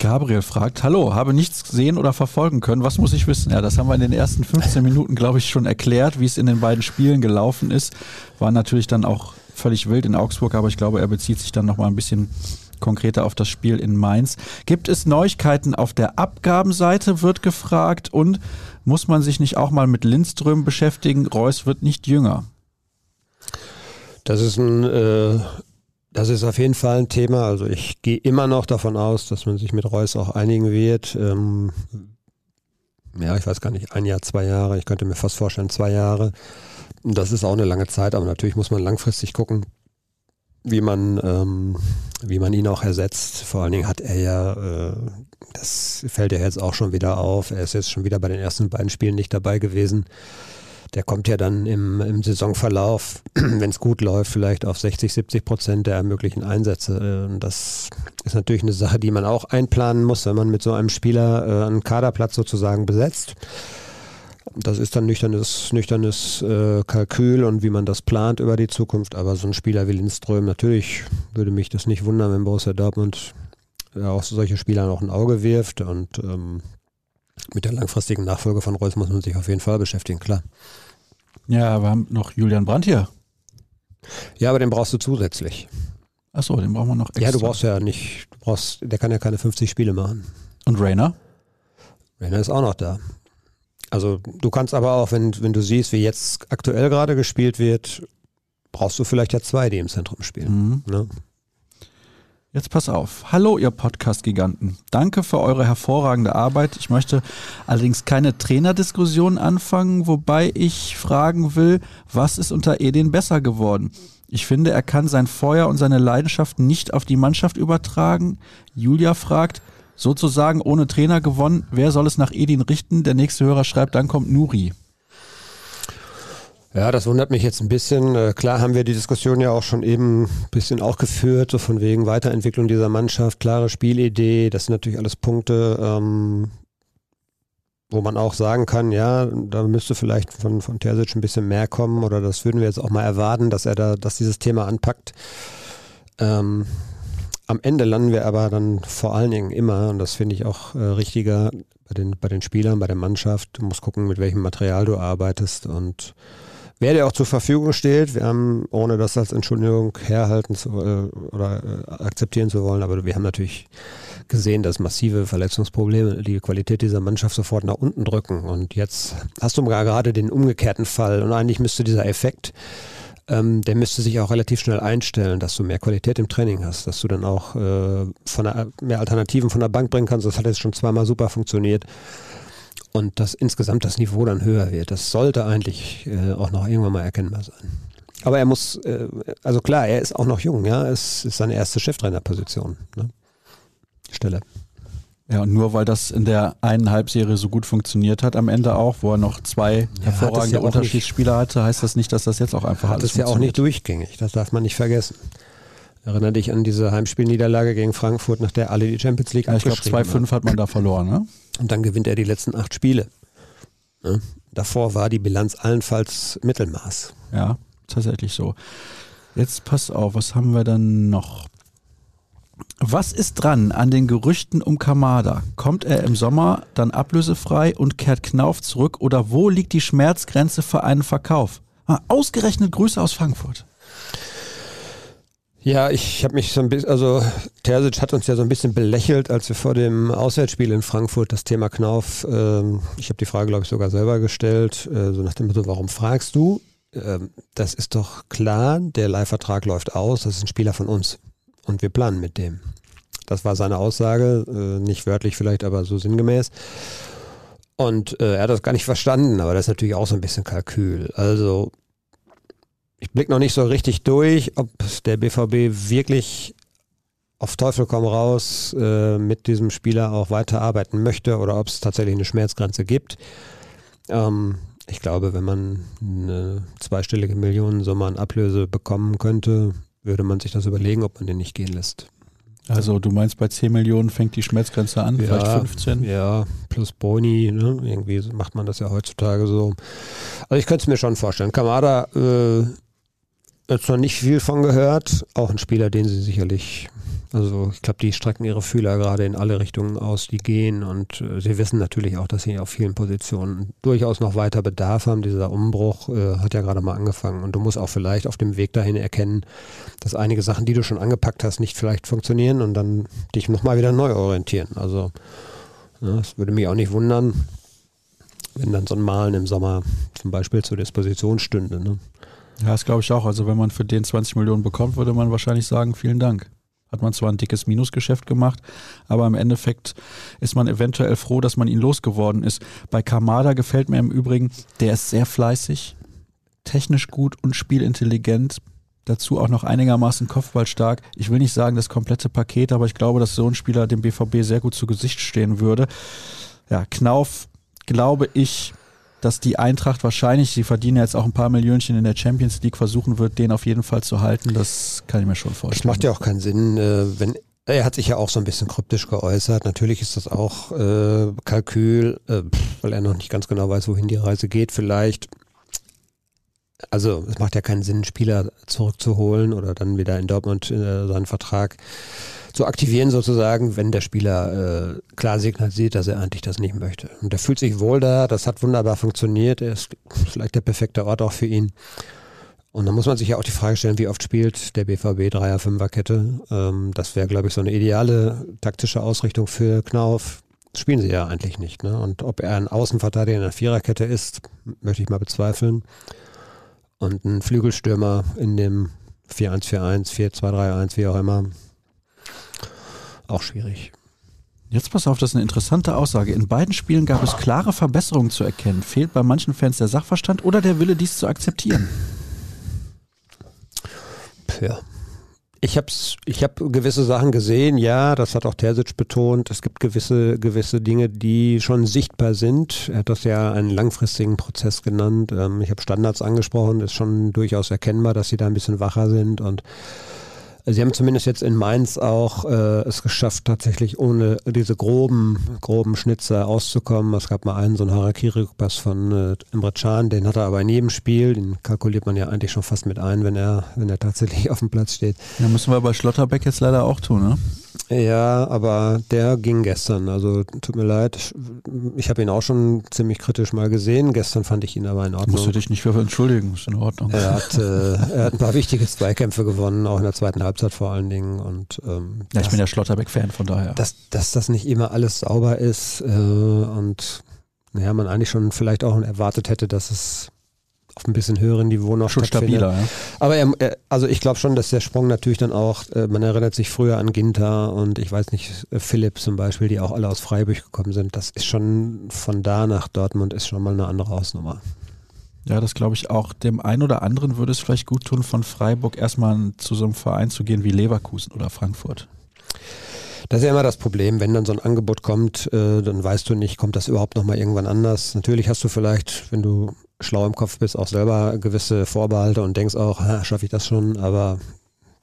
Gabriel fragt, hallo, habe nichts gesehen oder verfolgen können, was muss ich wissen? Ja, das haben wir in den ersten 15 Minuten, glaube ich, schon erklärt, wie es in den beiden Spielen gelaufen ist. War natürlich dann auch völlig wild in Augsburg, aber ich glaube, er bezieht sich dann nochmal ein bisschen konkreter auf das Spiel in Mainz. Gibt es Neuigkeiten auf der Abgabenseite, wird gefragt, und muss man sich nicht auch mal mit Lindström beschäftigen? Reus wird nicht jünger. Das ist ein, äh, das ist auf jeden Fall ein Thema. Also ich gehe immer noch davon aus, dass man sich mit Reus auch einigen wird. Ähm, ja, ich weiß gar nicht, ein Jahr, zwei Jahre. Ich könnte mir fast vorstellen, zwei Jahre. Das ist auch eine lange Zeit, aber natürlich muss man langfristig gucken, wie man, ähm, wie man ihn auch ersetzt. Vor allen Dingen hat er ja, äh, das fällt ja jetzt auch schon wieder auf. Er ist jetzt schon wieder bei den ersten beiden Spielen nicht dabei gewesen der kommt ja dann im, im Saisonverlauf, [CLEARS THROAT] wenn es gut läuft, vielleicht auf 60, 70 Prozent der möglichen Einsätze. Und das ist natürlich eine Sache, die man auch einplanen muss, wenn man mit so einem Spieler äh, einen Kaderplatz sozusagen besetzt. Das ist dann nüchternes, nüchternes äh, Kalkül und wie man das plant über die Zukunft. Aber so ein Spieler wie Lindström, natürlich würde mich das nicht wundern, wenn Borussia Dortmund ja, auch solche Spieler noch ein Auge wirft. Und ähm, mit der langfristigen Nachfolge von Reus muss man sich auf jeden Fall beschäftigen, klar. Ja, wir haben noch Julian Brandt hier. Ja, aber den brauchst du zusätzlich. Achso, den brauchen wir noch extra. Ja, du brauchst ja nicht, du brauchst, der kann ja keine 50 Spiele machen. Und Rainer? Rainer ist auch noch da. Also du kannst aber auch, wenn, wenn du siehst, wie jetzt aktuell gerade gespielt wird, brauchst du vielleicht ja zwei, die im Zentrum spielen. Mhm. Ne? Jetzt pass auf. Hallo, ihr Podcast-Giganten. Danke für eure hervorragende Arbeit. Ich möchte allerdings keine Trainerdiskussion anfangen, wobei ich fragen will, was ist unter Edin besser geworden? Ich finde, er kann sein Feuer und seine Leidenschaft nicht auf die Mannschaft übertragen. Julia fragt, sozusagen ohne Trainer gewonnen, wer soll es nach Edin richten? Der nächste Hörer schreibt, dann kommt Nuri. Ja, das wundert mich jetzt ein bisschen. Äh, klar haben wir die Diskussion ja auch schon eben ein bisschen auch geführt, so von wegen Weiterentwicklung dieser Mannschaft, klare Spielidee, das sind natürlich alles Punkte, ähm, wo man auch sagen kann, ja, da müsste vielleicht von, von Terzic ein bisschen mehr kommen oder das würden wir jetzt auch mal erwarten, dass er da, dass dieses Thema anpackt. Ähm, am Ende landen wir aber dann vor allen Dingen immer, und das finde ich auch äh, richtiger, bei den, bei den Spielern, bei der Mannschaft. Du musst gucken, mit welchem Material du arbeitest und wer dir auch zur Verfügung steht. Wir haben, ohne das als Entschuldigung herhalten zu, äh, oder äh, akzeptieren zu wollen, aber wir haben natürlich gesehen, dass massive Verletzungsprobleme die Qualität dieser Mannschaft sofort nach unten drücken. Und jetzt hast du gerade den umgekehrten Fall und eigentlich müsste dieser Effekt ähm, der müsste sich auch relativ schnell einstellen, dass du mehr Qualität im Training hast, dass du dann auch äh, von der, mehr Alternativen von der Bank bringen kannst. Das hat jetzt schon zweimal super funktioniert und dass insgesamt das Niveau dann höher wird. Das sollte eigentlich äh, auch noch irgendwann mal erkennbar sein. Aber er muss, äh, also klar, er ist auch noch jung, ja, es ist seine erste Cheftrainerposition. Ne? Stelle. Ja, und nur weil das in der einen Halbserie so gut funktioniert hat am Ende auch, wo er noch zwei ja, hervorragende ja Unterschiedsspieler hatte, heißt das nicht, dass das jetzt auch einfach hat alles funktioniert. Das ist ja auch nicht durchgängig, das darf man nicht vergessen. Erinnere dich an diese Heimspielniederlage gegen Frankfurt, nach der alle die Champions League ja, Ich glaube, 2-5 hat man da verloren, ne? Und dann gewinnt er die letzten acht Spiele. Ne? Davor war die Bilanz allenfalls Mittelmaß. Ja, tatsächlich so. Jetzt pass auf, was haben wir dann noch? Was ist dran an den Gerüchten um Kamada? Kommt er im Sommer dann ablösefrei und kehrt Knauf zurück oder wo liegt die Schmerzgrenze für einen Verkauf? Ah, ausgerechnet Grüße aus Frankfurt. Ja, ich habe mich so ein bisschen, also Terzic hat uns ja so ein bisschen belächelt, als wir vor dem Auswärtsspiel in Frankfurt das Thema Knauf, ähm, ich habe die Frage, glaube ich, sogar selber gestellt, äh, so nach dem Motto, warum fragst du? Ähm, das ist doch klar, der Leihvertrag läuft aus, das ist ein Spieler von uns und wir planen mit dem. Das war seine Aussage, äh, nicht wörtlich vielleicht, aber so sinngemäß. Und äh, er hat das gar nicht verstanden, aber das ist natürlich auch so ein bisschen Kalkül. Also ich blicke noch nicht so richtig durch, ob der BVB wirklich auf Teufel komm raus äh, mit diesem Spieler auch weiterarbeiten möchte oder ob es tatsächlich eine Schmerzgrenze gibt. Ähm, ich glaube, wenn man eine zweistellige Millionensumme an Ablöse bekommen könnte, würde man sich das überlegen, ob man den nicht gehen lässt. Also du meinst, bei 10 Millionen fängt die Schmerzgrenze an, ja, vielleicht 15? Ja, plus Boni, ne? irgendwie macht man das ja heutzutage so. Also ich könnte es mir schon vorstellen. Kamada äh, jetzt noch nicht viel von gehört. Auch ein Spieler, den sie sicherlich, also ich glaube, die strecken ihre Fühler gerade in alle Richtungen aus, die gehen. Und äh, sie wissen natürlich auch, dass sie auf vielen Positionen durchaus noch weiter Bedarf haben. Dieser Umbruch äh, hat ja gerade mal angefangen. Und du musst auch vielleicht auf dem Weg dahin erkennen, dass einige Sachen, die du schon angepackt hast, nicht vielleicht funktionieren und dann dich nochmal wieder neu orientieren. Also es ja, würde mich auch nicht wundern, wenn dann so ein Malen im Sommer zum Beispiel zur Disposition stünde. Ne? Ja, das glaube ich auch. Also wenn man für den 20 Millionen bekommt, würde man wahrscheinlich sagen, vielen Dank. Hat man zwar ein dickes Minusgeschäft gemacht, aber im Endeffekt ist man eventuell froh, dass man ihn losgeworden ist. Bei Kamada gefällt mir im Übrigen, der ist sehr fleißig, technisch gut und spielintelligent. Dazu auch noch einigermaßen kopfballstark. Ich will nicht sagen das komplette Paket, aber ich glaube, dass so ein Spieler dem BVB sehr gut zu Gesicht stehen würde. Ja, Knauf, glaube ich, dass die Eintracht wahrscheinlich, sie verdienen jetzt auch ein paar Millionchen in der Champions League, versuchen wird, den auf jeden Fall zu halten. Das kann ich mir schon vorstellen. Das macht ja auch keinen Sinn, äh, wenn er hat sich ja auch so ein bisschen kryptisch geäußert. Natürlich ist das auch äh, Kalkül, äh, weil er noch nicht ganz genau weiß, wohin die Reise geht. Vielleicht. Also es macht ja keinen Sinn, einen Spieler zurückzuholen oder dann wieder in Dortmund äh, seinen Vertrag zu aktivieren sozusagen, wenn der Spieler äh, klar signalisiert, dass er eigentlich das nicht möchte. Und er fühlt sich wohl da, das hat wunderbar funktioniert, er ist vielleicht der perfekte Ort auch für ihn. Und dann muss man sich ja auch die Frage stellen, wie oft spielt der BVB Dreier, Fünfer Kette. Ähm, das wäre, glaube ich, so eine ideale taktische Ausrichtung für Knauf. Das spielen sie ja eigentlich nicht. Ne? Und ob er ein Außenverteidiger in einer Viererkette ist, möchte ich mal bezweifeln. Und ein Flügelstürmer in dem 4-1-4-1, 4-2-3-1, wie auch immer, auch schwierig. Jetzt pass auf, das ist eine interessante Aussage. In beiden Spielen gab es klare Verbesserungen zu erkennen. Fehlt bei manchen Fans der Sachverstand oder der Wille, dies zu akzeptieren? Ja. Ich habe ich hab gewisse Sachen gesehen, ja, das hat auch Terzic betont. Es gibt gewisse, gewisse Dinge, die schon sichtbar sind. Er hat das ja einen langfristigen Prozess genannt. Ähm, ich habe Standards angesprochen, ist schon durchaus erkennbar, dass sie da ein bisschen wacher sind und Sie haben zumindest jetzt in Mainz auch äh, es geschafft, tatsächlich ohne diese groben, groben Schnitzer auszukommen. Es gab mal einen, so einen Harakiri-Pass von äh, Emre Can, den hat er aber in jedem Spiel, den kalkuliert man ja eigentlich schon fast mit ein, wenn er, wenn er tatsächlich [LAUGHS] auf dem Platz steht. Ja, müssen wir bei Schlotterbeck jetzt leider auch tun, ne? Ja, aber der ging gestern. Also tut mir leid. Ich habe ihn auch schon ziemlich kritisch mal gesehen. Gestern fand ich ihn aber in Ordnung. Musst du dich nicht für entschuldigen, ist in Ordnung. Er hat, äh, [LAUGHS] er hat ein paar wichtige Zweikämpfe gewonnen, auch in der zweiten Halbzeit vor allen Dingen. Und, ähm, ja, ich das, bin ja Schlotterbeck-Fan, von daher. Dass, dass das nicht immer alles sauber ist äh, und naja, man eigentlich schon vielleicht auch erwartet hätte, dass es auf ein bisschen höheren Niveau noch Schon stabiler, ja. Aber er, also ich glaube schon, dass der Sprung natürlich dann auch, äh, man erinnert sich früher an Ginter und ich weiß nicht, äh, Philipp zum Beispiel, die auch alle aus Freiburg gekommen sind. Das ist schon von da nach Dortmund ist schon mal eine andere Hausnummer. Ja, das glaube ich auch. Dem einen oder anderen würde es vielleicht gut tun, von Freiburg erstmal zu so einem Verein zu gehen wie Leverkusen oder Frankfurt. Das ist ja immer das Problem, wenn dann so ein Angebot kommt, äh, dann weißt du nicht, kommt das überhaupt nochmal irgendwann anders. Natürlich hast du vielleicht, wenn du schlau im Kopf bist, auch selber gewisse Vorbehalte und denkst auch, schaffe ich das schon, aber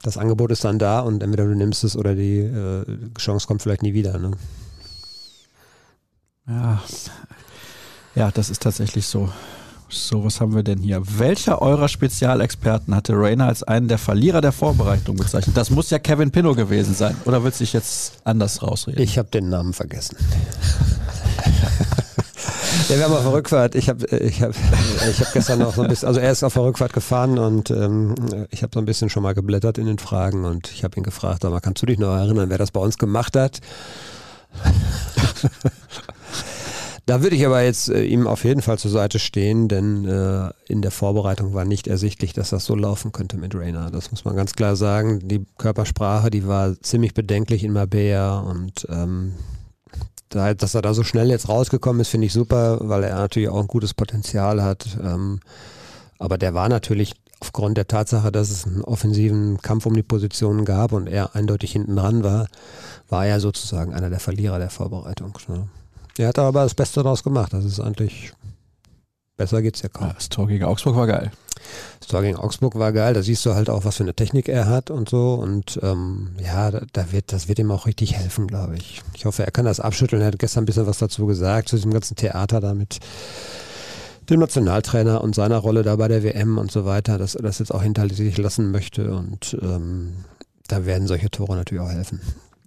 das Angebot ist dann da und entweder du nimmst es oder die äh, Chance kommt vielleicht nie wieder. Ne? Ja. ja, das ist tatsächlich so. So, was haben wir denn hier? Welcher eurer Spezialexperten hatte Rainer als einen der Verlierer der Vorbereitung bezeichnet? Das muss ja Kevin Pinnow gewesen sein. Oder willst du dich jetzt anders rausreden? Ich habe den Namen vergessen. [LAUGHS] Ja, wir haben auf der Rückfahrt, ich habe ich hab, ich hab gestern noch so ein bisschen, also er ist auf der Rückfahrt gefahren und ähm, ich habe so ein bisschen schon mal geblättert in den Fragen und ich habe ihn gefragt, aber kannst du dich noch erinnern, wer das bei uns gemacht hat? Da würde ich aber jetzt äh, ihm auf jeden Fall zur Seite stehen, denn äh, in der Vorbereitung war nicht ersichtlich, dass das so laufen könnte mit Rainer. Das muss man ganz klar sagen. Die Körpersprache, die war ziemlich bedenklich in Mabea und ähm, da, dass er da so schnell jetzt rausgekommen ist, finde ich super, weil er natürlich auch ein gutes Potenzial hat. Ähm, aber der war natürlich aufgrund der Tatsache, dass es einen offensiven Kampf um die Positionen gab und er eindeutig hinten dran war, war er sozusagen einer der Verlierer der Vorbereitung. Ne? Er hat aber das Beste daraus gemacht. Das ist eigentlich, besser geht's ja kaum. Das Tor gegen Augsburg war geil. Das Tor gegen Augsburg war geil. Da siehst du halt auch, was für eine Technik er hat und so. Und ähm, ja, da wird, das wird ihm auch richtig helfen, glaube ich. Ich hoffe, er kann das abschütteln. Er hat gestern ein bisschen was dazu gesagt, zu diesem ganzen Theater da mit dem Nationaltrainer und seiner Rolle da bei der WM und so weiter, dass er das jetzt auch hinter sich lassen möchte. Und ähm, da werden solche Tore natürlich auch helfen.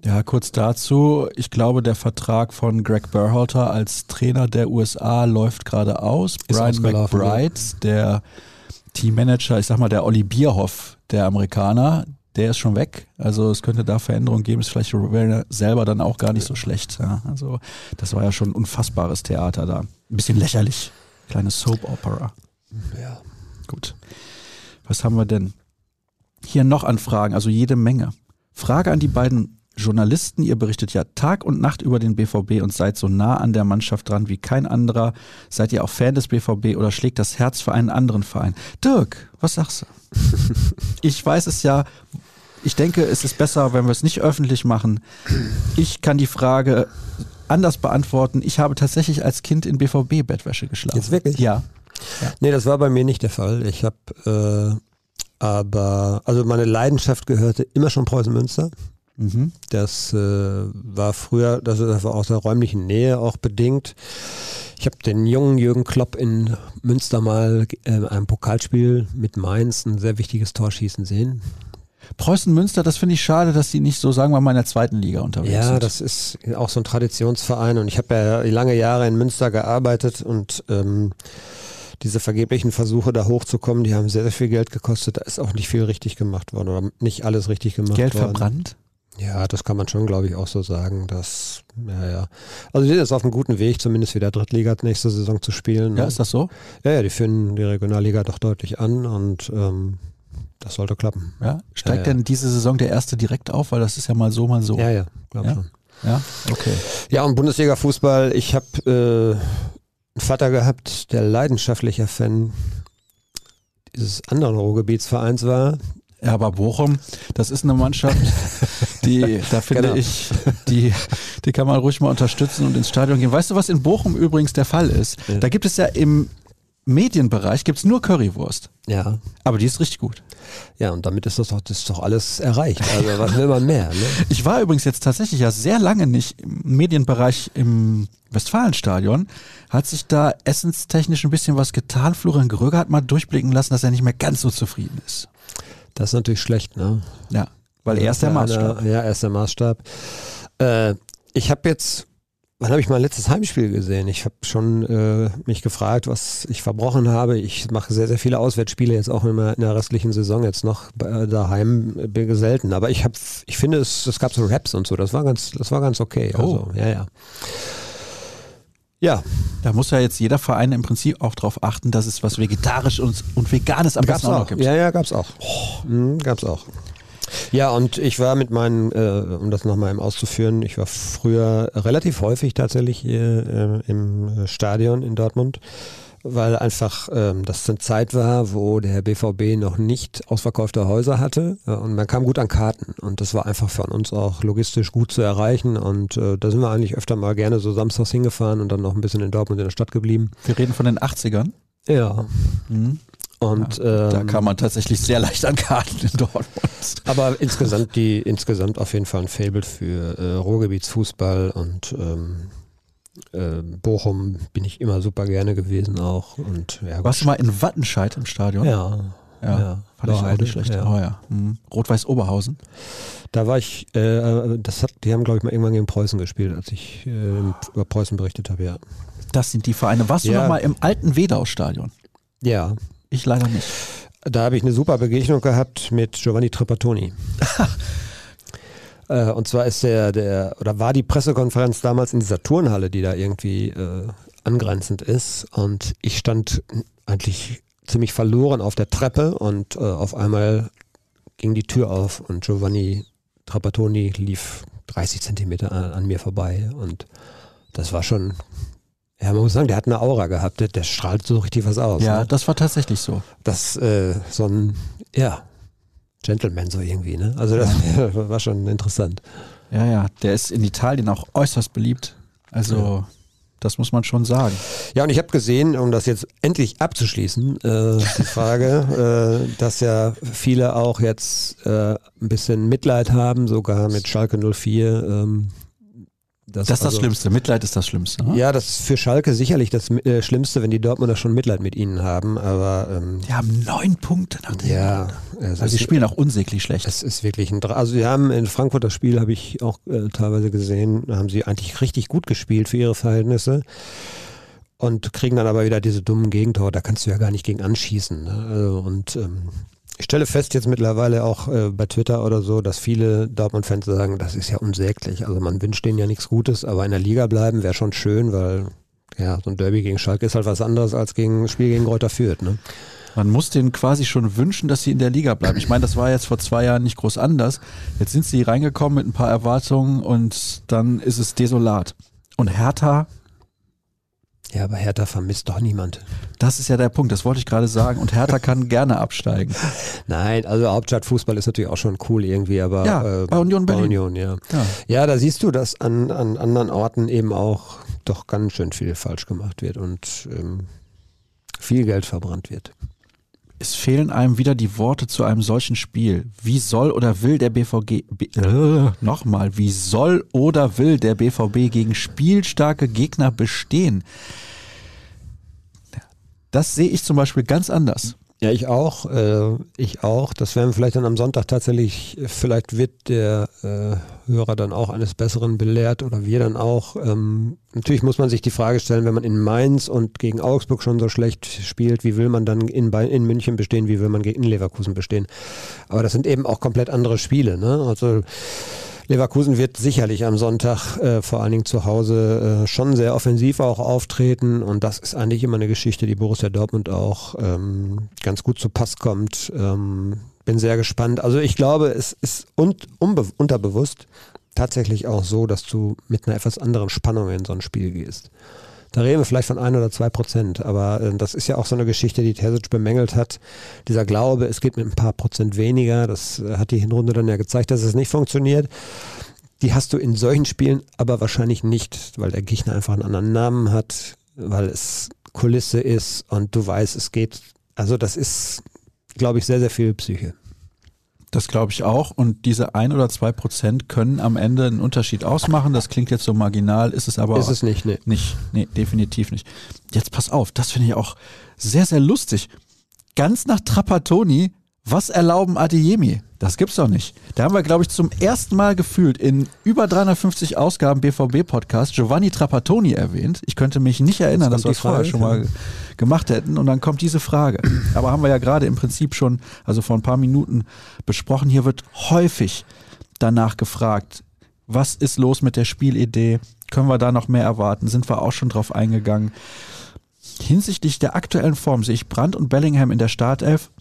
Ja, kurz dazu. Ich glaube, der Vertrag von Greg Berhalter als Trainer der USA läuft gerade aus. Ist Brian McBride, der Teammanager, ich sag mal, der Olli Bierhoff der Amerikaner, der ist schon weg. Also es könnte da Veränderungen geben. Ist vielleicht selber dann auch gar nicht so schlecht. Ja, also das war ja schon ein unfassbares Theater da. Ein bisschen lächerlich. Kleine Soap Opera. Ja. Gut. Was haben wir denn? Hier noch an Fragen, also jede Menge. Frage an die beiden Journalisten, ihr berichtet ja Tag und Nacht über den BVB und seid so nah an der Mannschaft dran wie kein anderer. Seid ihr auch Fan des BVB oder schlägt das Herz für einen anderen Verein? Dirk, was sagst du? [LAUGHS] ich weiß es ja, ich denke, es ist besser, wenn wir es nicht öffentlich machen. Ich kann die Frage anders beantworten. Ich habe tatsächlich als Kind in BVB-Bettwäsche geschlafen. Jetzt wirklich? Ja. ja. Nee, das war bei mir nicht der Fall. Ich habe äh, aber, also meine Leidenschaft gehörte immer schon Preußen Münster. Mhm. Das äh, war früher, das ist aus der räumlichen Nähe auch bedingt. Ich habe den jungen Jürgen Klopp in Münster mal äh, einem Pokalspiel mit Mainz ein sehr wichtiges Tor schießen sehen. Preußen Münster, das finde ich schade, dass die nicht so, sagen wir mal, in der zweiten Liga unterwegs ja, sind. Ja, das ist auch so ein Traditionsverein und ich habe ja lange Jahre in Münster gearbeitet und ähm, diese vergeblichen Versuche da hochzukommen, die haben sehr, sehr viel Geld gekostet. Da ist auch nicht viel richtig gemacht worden oder nicht alles richtig gemacht Geld worden. Geld verbrannt? Ja, das kann man schon, glaube ich, auch so sagen. Dass, ja, ja. Also die sind jetzt auf einem guten Weg, zumindest wieder Drittliga nächste Saison zu spielen. Ja, ne? ist das so? Ja, ja, die führen die Regionalliga doch deutlich an und ähm, das sollte klappen. Ja, steigt ja, ja. denn diese Saison der erste direkt auf, weil das ist ja mal so, mal so. Ja, ja, glaube ja? schon. Ja, okay. Ja, und Bundesliga-Fußball, ich habe äh, einen Vater gehabt, der leidenschaftlicher Fan dieses anderen Ruhrgebietsvereins war, ja, aber Bochum, das ist eine Mannschaft, die, [LAUGHS] da finde genau. ich, die, die kann man ruhig mal unterstützen und ins Stadion gehen. Weißt du, was in Bochum übrigens der Fall ist? Da gibt es ja im Medienbereich gibt's nur Currywurst. Ja. Aber die ist richtig gut. Ja, und damit ist das doch, das ist doch alles erreicht. Also was will man mehr? Ne? [LAUGHS] Ich war übrigens jetzt tatsächlich ja sehr lange nicht im Medienbereich im Westfalenstadion. Hat sich da essenstechnisch ein bisschen was getan. Florian Gröger hat mal durchblicken lassen, dass er nicht mehr ganz so zufrieden ist. Das ist natürlich schlecht, ne? Ja, weil er ist der Maßstab. ja, er ist der Maßstab. Äh, ich habe jetzt, wann habe ich mein letztes Heimspiel gesehen? Ich habe schon äh, mich gefragt, was ich verbrochen habe. Ich mache sehr, sehr viele Auswärtsspiele jetzt auch immer in der restlichen Saison jetzt noch äh, daheim bin selten. Aber ich habe, ich finde es, es gab so Raps und so. Das war ganz, das war ganz okay. Oh. Also, ja, ja. Ja. Da muss ja jetzt jeder Verein im Prinzip auch darauf achten, dass es was Vegetarisches und, und Veganes am gab's besten auch noch gibt. Ja, ja, gab's auch. Oh. Mhm, gab's auch. Ja, und ich war mit meinen, äh, um das nochmal auszuführen, ich war früher relativ häufig tatsächlich hier äh, im Stadion in Dortmund weil einfach ähm, das eine Zeit war, wo der BVB noch nicht ausverkaufte Häuser hatte äh, und man kam gut an Karten und das war einfach von uns auch logistisch gut zu erreichen und äh, da sind wir eigentlich öfter mal gerne so samstags hingefahren und dann noch ein bisschen in Dortmund in der Stadt geblieben. Wir reden von den 80ern? Ja. Mhm. Und ja, da ähm, kam man tatsächlich sehr leicht an Karten in Dortmund. Aber insgesamt die insgesamt auf jeden Fall ein Fable für äh, Ruhrgebietsfußball und ähm, äh, Bochum bin ich immer super gerne gewesen auch. Und, ja, Warst du mal in Wattenscheid im Stadion? Ja. Ja, ja. fand ich auch nicht schlecht. ja. Oh ja. Hm. Rot-Weiß Oberhausen. Da war ich, äh, das hat, die haben glaube ich mal irgendwann gegen Preußen gespielt, als ich äh, über Preußen berichtet habe, ja. Das sind die Vereine. Warst du noch mal im alten Wedau-Stadion? Ja, Ich leider nicht. Da habe ich eine super Begegnung gehabt mit Giovanni Trapattoni. [LAUGHS] äh, und zwar ist der, der, oder war die Pressekonferenz damals in dieser Turnhalle, die da irgendwie äh, angrenzend ist. Und ich stand eigentlich ziemlich verloren auf der Treppe und äh, auf einmal ging die Tür auf und Giovanni Trapattoni lief 30 Zentimeter an, an mir vorbei. Und das war schon, ja, man muss sagen, der hat eine Aura gehabt, der, der strahlt so richtig was aus. Ja, ne? das war tatsächlich so. das äh, so ein, ja, Gentleman so irgendwie, ne? Also das [LAUGHS] war schon interessant. Ja, ja. Der ist in Italien auch äußerst beliebt. Also, das muss man schon sagen. Ja, und ich habe gesehen, um das jetzt endlich abzuschließen, äh, die [LAUGHS] Frage, äh, dass ja viele auch jetzt äh, ein bisschen Mitleid haben, sogar mit Schalke 04. Ähm, Das ist das also- Schlimmste. Mitleid ist das Schlimmste. Ne? Ja, das ist für Schalke sicherlich das äh, Schlimmste, wenn die Dortmunder schon Mitleid mit ihnen haben, aber ähm, Die haben neun Punkte nach dem. ja, Also, sie ist- spielen auch unsäglich schlecht. Es ist wirklich ein Dra Also sie haben in Frankfurt das Spiel, habe ich auch äh, teilweise gesehen, haben sie eigentlich richtig gut gespielt für ihre Verhältnisse und kriegen dann aber wieder diese dummen Gegentore, da kannst du ja gar nicht gegen anschießen. Ne? Also, und ähm, ich stelle fest jetzt mittlerweile auch äh, bei Twitter oder so, dass viele Dortmund-Fans sagen, das ist ja unsäglich. Also man wünscht denen ja nichts Gutes, aber in der Liga bleiben wäre schon schön, weil ja, so ein Derby gegen Schalke ist halt was anderes als gegen ein Spiel gegen Reuter Fürth. Ne? Man muss denen quasi schon wünschen, dass sie in der Liga bleiben. Ich meine, das war jetzt vor zwei Jahren nicht groß anders. Jetzt sind sie reingekommen mit ein paar Erwartungen und dann ist es desolat. Und Hertha, Ja, aber Hertha vermisst doch niemand. Das ist ja der Punkt, das wollte ich gerade sagen. Und Hertha kann gerne absteigen. [LAUGHS] Nein, also Hauptstadtfußball ist natürlich auch schon cool irgendwie, aber Ja, äh, bei Union bei Berlin. Union, ja. Ja. Ja, da siehst du, dass an, an anderen Orten eben auch doch ganz schön viel falsch gemacht wird und ähm, viel Geld verbrannt wird. Es fehlen einem wieder die Worte zu einem solchen Spiel. Wie soll oder will der BVG, äh, nochmal, wie soll oder will der BVB gegen spielstarke Gegner bestehen? Das sehe ich zum Beispiel ganz anders. Ja, ich auch. Äh, ich auch. Das werden wir vielleicht dann am Sonntag tatsächlich, vielleicht wird der äh, Hörer dann auch eines Besseren belehrt oder wir dann auch. Ähm, natürlich muss man sich die Frage stellen, wenn man in Mainz und gegen Augsburg schon so schlecht spielt, wie will man dann in, in München bestehen, wie will man gegen Leverkusen bestehen? Aber das sind eben auch komplett andere Spiele. Ne? Also Leverkusen wird sicherlich am Sonntag äh, vor allen Dingen zu Hause äh, schon sehr offensiv auch auftreten und das ist eigentlich immer eine Geschichte, die Borussia Dortmund auch ähm, ganz gut zu Pass kommt. Ähm, bin sehr gespannt. Also ich glaube, es ist un unterbewusst tatsächlich auch so, dass du mit einer etwas anderen Spannung in so ein Spiel gehst. Da reden wir vielleicht von ein oder zwei Prozent, aber äh, das ist ja auch so eine Geschichte, die Terzic bemängelt hat. Dieser Glaube, es geht mit ein paar Prozent weniger, das äh, hat die Hinrunde dann ja gezeigt, dass es nicht funktioniert. Die hast du in solchen Spielen aber wahrscheinlich nicht, weil der Gegner einfach einen anderen Namen hat, weil es Kulisse ist und du weißt, es geht. Also das ist, glaube ich, sehr, sehr viel Psyche. Das glaube ich auch. Und diese ein oder zwei Prozent können am Ende einen Unterschied ausmachen. Das klingt jetzt so marginal, ist es aber Ist es nicht, ne? nicht. Nee, definitiv nicht. Jetzt pass auf, das finde ich auch sehr, sehr lustig. Ganz nach Trapattoni, was erlauben Adeyemi? Das gibt's doch nicht. Da haben wir, glaube ich, zum ersten Mal gefühlt in über 350 Ausgaben BVB-Podcast Giovanni Trapattoni erwähnt. Ich könnte mich nicht erinnern, dass wir es vorher schon mal gemacht hätten. Und dann kommt diese Frage. Aber haben wir ja gerade im Prinzip schon, also vor ein paar Minuten besprochen. Hier wird häufig danach gefragt, was ist los mit der Spielidee? Können wir da noch mehr erwarten? Sind wir auch schon drauf eingegangen? Hinsichtlich der aktuellen Form sehe ich Brandt und Bellingham in der Startelf.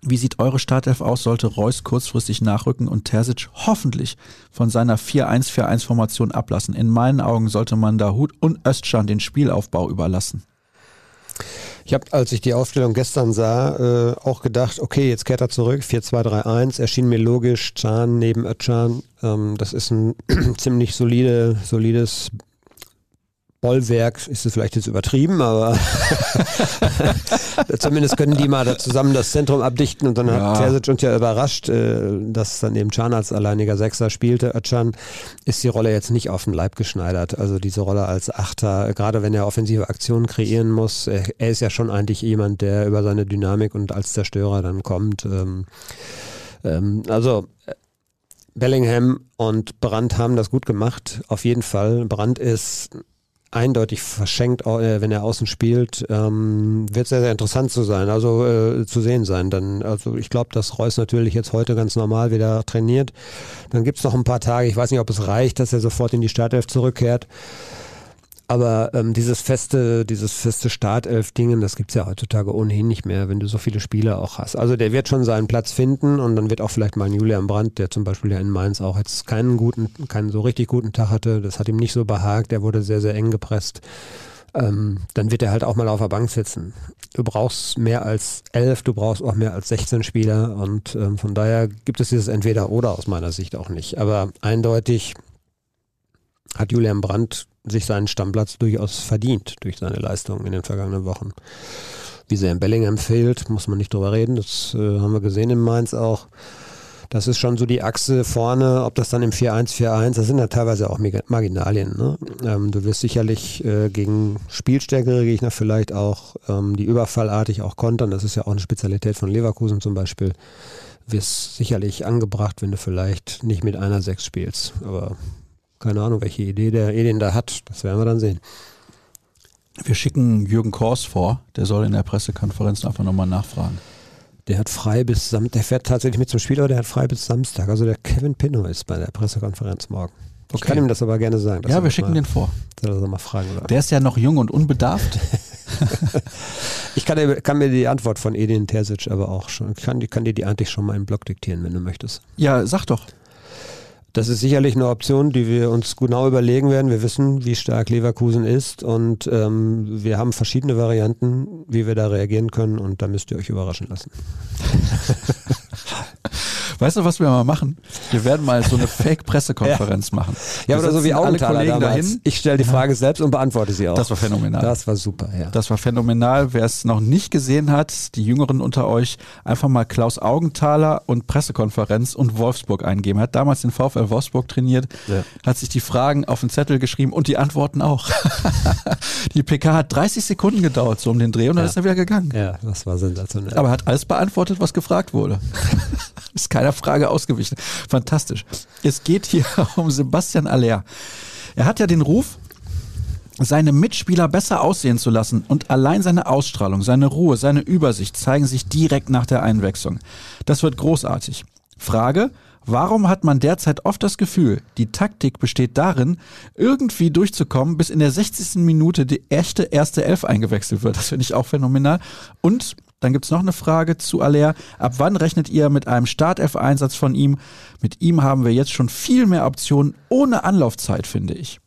Wie sieht eure Startelf aus? Sollte Reus kurzfristig nachrücken und Terzic hoffentlich von seiner 4-1-4-1-Formation ablassen? In meinen Augen sollte man Dahut und Özcan den Spielaufbau überlassen. Ich habe, als ich die Aufstellung gestern sah, äh, auch gedacht, okay, jetzt kehrt er zurück, 4-2-3-1, erschien mir logisch, Can neben Özcan, ähm, das ist ein [CLEARS THROAT] ziemlich solide, solides Bollwerk ist es vielleicht jetzt übertrieben, aber [LAUGHS] zumindest können die mal da zusammen das Zentrum abdichten und dann ja. hat Terzic uns ja überrascht, äh, dass dann eben Can als alleiniger Sechser spielte. Can ist die Rolle jetzt nicht auf den Leib geschneidert. Also diese Rolle als Achter, gerade wenn er offensive Aktionen kreieren muss, er ist ja schon eigentlich jemand, der über seine Dynamik und als Zerstörer dann kommt. Ähm, ähm, also Bellingham und Brandt haben das gut gemacht, auf jeden Fall. Brandt ist eindeutig verschenkt, äh, wenn er außen spielt, ähm, wird sehr, sehr interessant zu sein, also äh, zu sehen sein. Dann, also ich glaube, dass Reus natürlich jetzt heute ganz normal wieder trainiert. Dann gibt es noch ein paar Tage, ich weiß nicht, ob es reicht, dass er sofort in die Startelf zurückkehrt. Aber ähm, dieses feste, dieses feste Startelf-Dingen, das gibt's ja heutzutage ohnehin nicht mehr, wenn du so viele Spiele auch hast. Also der wird schon seinen Platz finden und dann wird auch vielleicht mal ein Julian Brandt, der zum Beispiel ja in Mainz auch jetzt keinen guten, keinen so richtig guten Tag hatte, das hat ihm nicht so behagt, der wurde sehr, sehr eng gepresst. Ähm, dann wird er halt auch mal auf der Bank sitzen. Du brauchst mehr als elf, du brauchst auch mehr als 16 Spieler und ähm, von daher gibt es dieses Entweder-Oder aus meiner Sicht auch nicht. Aber eindeutig hat Julian Brandt sich seinen Stammplatz durchaus verdient durch seine Leistungen in den vergangenen Wochen. Wie sehr in Bellingham fehlt, muss man nicht drüber reden. Das äh, haben wir gesehen in Mainz auch. Das ist schon so die Achse vorne, ob das dann im 4-1-4-1, das sind ja teilweise auch Marginalien. Ne? Ähm, du wirst sicherlich äh, gegen spielstärkere Gegner vielleicht auch, ähm, die überfallartig auch kontern, das ist ja auch eine Spezialität von Leverkusen zum Beispiel, wirst sicherlich angebracht, wenn du vielleicht nicht mit einer 6 spielst. Aber keine Ahnung, welche Idee der Edin da hat. Das werden wir dann sehen. Wir schicken Jürgen Kors vor. Der soll in der Pressekonferenz einfach nochmal nachfragen. Der hat frei bis Samstag. Der fährt tatsächlich mit zum Spiel, aber der hat frei bis Samstag. Also der Kevin Pinno ist bei der Pressekonferenz morgen. Okay. Ich kann ihm das aber gerne sagen. Ja, wir schicken mal, den vor. Soll er mal fragen soll. Der ist ja noch jung und unbedarft. [LAUGHS] ich kann, kann, mir die Antwort von Edin Terzic aber auch schon, ich kann, kann dir die eigentlich schon mal im Blog diktieren, wenn du möchtest. Ja, sag doch. Das ist sicherlich eine Option, die wir uns genau überlegen werden. Wir wissen, wie stark Leverkusen ist und ähm, wir haben verschiedene Varianten, wie wir da reagieren können und da müsst ihr euch überraschen lassen. [LAUGHS] Weißt du, was wir mal machen? Wir werden mal so eine [LAUGHS] Fake-Pressekonferenz ja. machen. Ja, wir oder so wie alle Kollegen dahin. Ich stelle die Frage ja. selbst und beantworte sie auch. Das war phänomenal. Das war super, ja. Das war phänomenal. Wer es noch nicht gesehen hat, die Jüngeren unter euch, einfach mal Klaus Augenthaler und Pressekonferenz und Wolfsburg eingeben. Er hat damals den VfL Wolfsburg trainiert, ja. hat sich die Fragen auf den Zettel geschrieben und die Antworten auch. [LAUGHS] die PK hat 30 Sekunden gedauert, so um den Dreh und dann ist er wieder gegangen. Ja, das war sensationell. Aber er hat alles beantwortet, was gefragt wurde. [LAUGHS] ist keiner Frage ausgewichen. Fantastisch. Es geht hier [LAUGHS] um Sebastian Aller. Er hat ja den Ruf, seine Mitspieler besser aussehen zu lassen und allein seine Ausstrahlung, seine Ruhe, seine Übersicht zeigen sich direkt nach der Einwechslung. Das wird großartig. Frage, Warum hat man derzeit oft das Gefühl, die Taktik besteht darin, irgendwie durchzukommen, bis in der 60. Minute die echte erste Elf eingewechselt wird? Das finde ich auch phänomenal. Und dann gibt es noch eine Frage zu Aller. Ab wann rechnet ihr mit einem Startelf-Einsatz von ihm? Mit ihm haben wir jetzt schon viel mehr Optionen ohne Anlaufzeit, finde ich.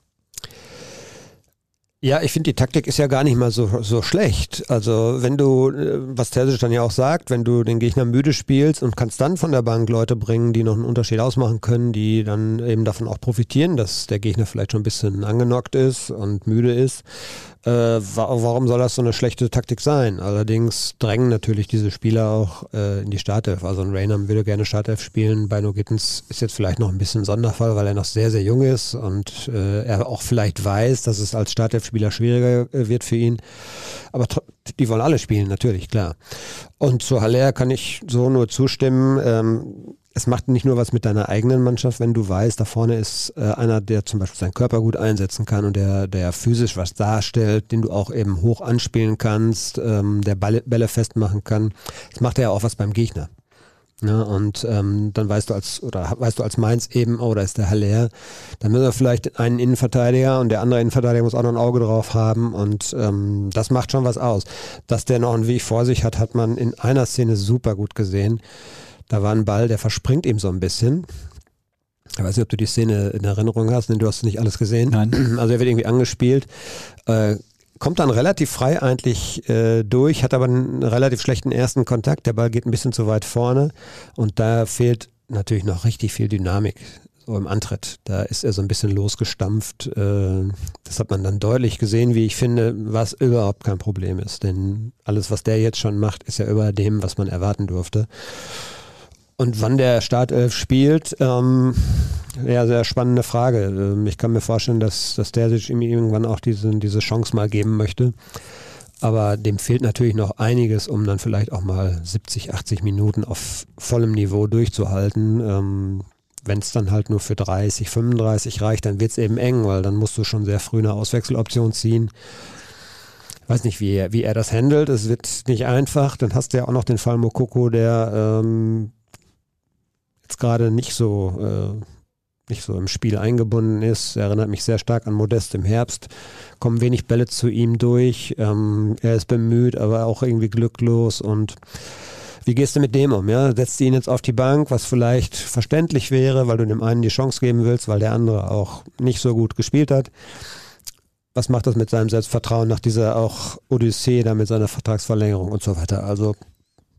Ja, ich finde, die Taktik ist ja gar nicht mal so, so schlecht. Also wenn du, äh, was Terzic dann ja auch sagt, wenn du den Gegner müde spielst und kannst dann von der Bank Leute bringen, die noch einen Unterschied ausmachen können, die dann eben davon auch profitieren, dass der Gegner vielleicht schon ein bisschen angenockt ist und müde ist, äh, warum soll das so eine schlechte Taktik sein? Allerdings drängen natürlich diese Spieler auch äh, in die Startelf. Also ein Rainer würde gerne Startelf spielen. Bino Gittens ist jetzt vielleicht noch ein bisschen ein Sonderfall, weil er noch sehr, sehr jung ist und äh, er auch vielleicht weiß, dass es als Startelf-Spieler schwieriger äh, wird für ihn. Aber die wollen alle spielen, natürlich, klar. Und zu Haller kann ich so nur zustimmen. Ähm, es macht nicht nur was mit deiner eigenen Mannschaft, wenn du weißt, da vorne ist äh, einer, der zum Beispiel seinen Körper gut einsetzen kann und der, der physisch was darstellt, den du auch eben hoch anspielen kannst, ähm, der Bälle, Bälle festmachen kann. Das macht ja auch was beim Gegner. Ja, ne? und ähm, dann weißt du als, oder weißt du als Mainz eben, oh, da ist der Haller, dann müssen wir vielleicht einen Innenverteidiger und der andere Innenverteidiger muss auch noch ein Auge drauf haben und ähm, das macht schon was aus. Dass der noch einen Weg vor sich hat, hat man in einer Szene super gut gesehen. Da war ein Ball, der verspringt ihm so ein bisschen. Ich weiß nicht, ob du die Szene in Erinnerung hast, denn du hast nicht alles gesehen. Nein. [CLEARS THROAT] Also er wird irgendwie angespielt, äh, kommt dann relativ frei eigentlich äh, durch, hat aber einen relativ schlechten ersten Kontakt. Der Ball geht ein bisschen zu weit vorne und da fehlt natürlich noch richtig viel Dynamik. so im Antritt. Da ist er so ein bisschen losgestampft. Äh, das hat man dann deutlich gesehen, wie ich finde, was überhaupt kein Problem ist. Denn alles, was der jetzt schon macht, ist ja über dem, was man erwarten durfte. Und wann der Startelf spielt, ähm, ja, sehr spannende Frage. Ähm, ich kann mir vorstellen, dass, dass der sich irgendwann auch diese, diese Chance mal geben möchte. Aber dem fehlt natürlich noch einiges, um dann vielleicht auch mal 70, 80 Minuten auf vollem Niveau durchzuhalten. Ähm, Wenn es dann halt nur für 30, 35 reicht, dann wird es eben eng, weil dann musst du schon sehr früh eine Auswechseloption ziehen. Ich weiß nicht, wie er, wie er das handelt. Es wird nicht einfach. Dann hast du ja auch noch den Fall Mokoko, der ähm, jetzt gerade nicht so äh, nicht so im Spiel eingebunden ist. Er erinnert mich sehr stark an Modest im Herbst. Kommen wenig Bälle zu ihm durch. Ähm, er ist bemüht, aber auch irgendwie glücklos. Und wie gehst du mit dem um? Ja? Setzt du ihn jetzt auf die Bank, was vielleicht verständlich wäre, weil du dem einen die Chance geben willst, weil der andere auch nicht so gut gespielt hat. Was macht das mit seinem Selbstvertrauen nach dieser auch Odyssee, da mit seiner Vertragsverlängerung und so weiter? Also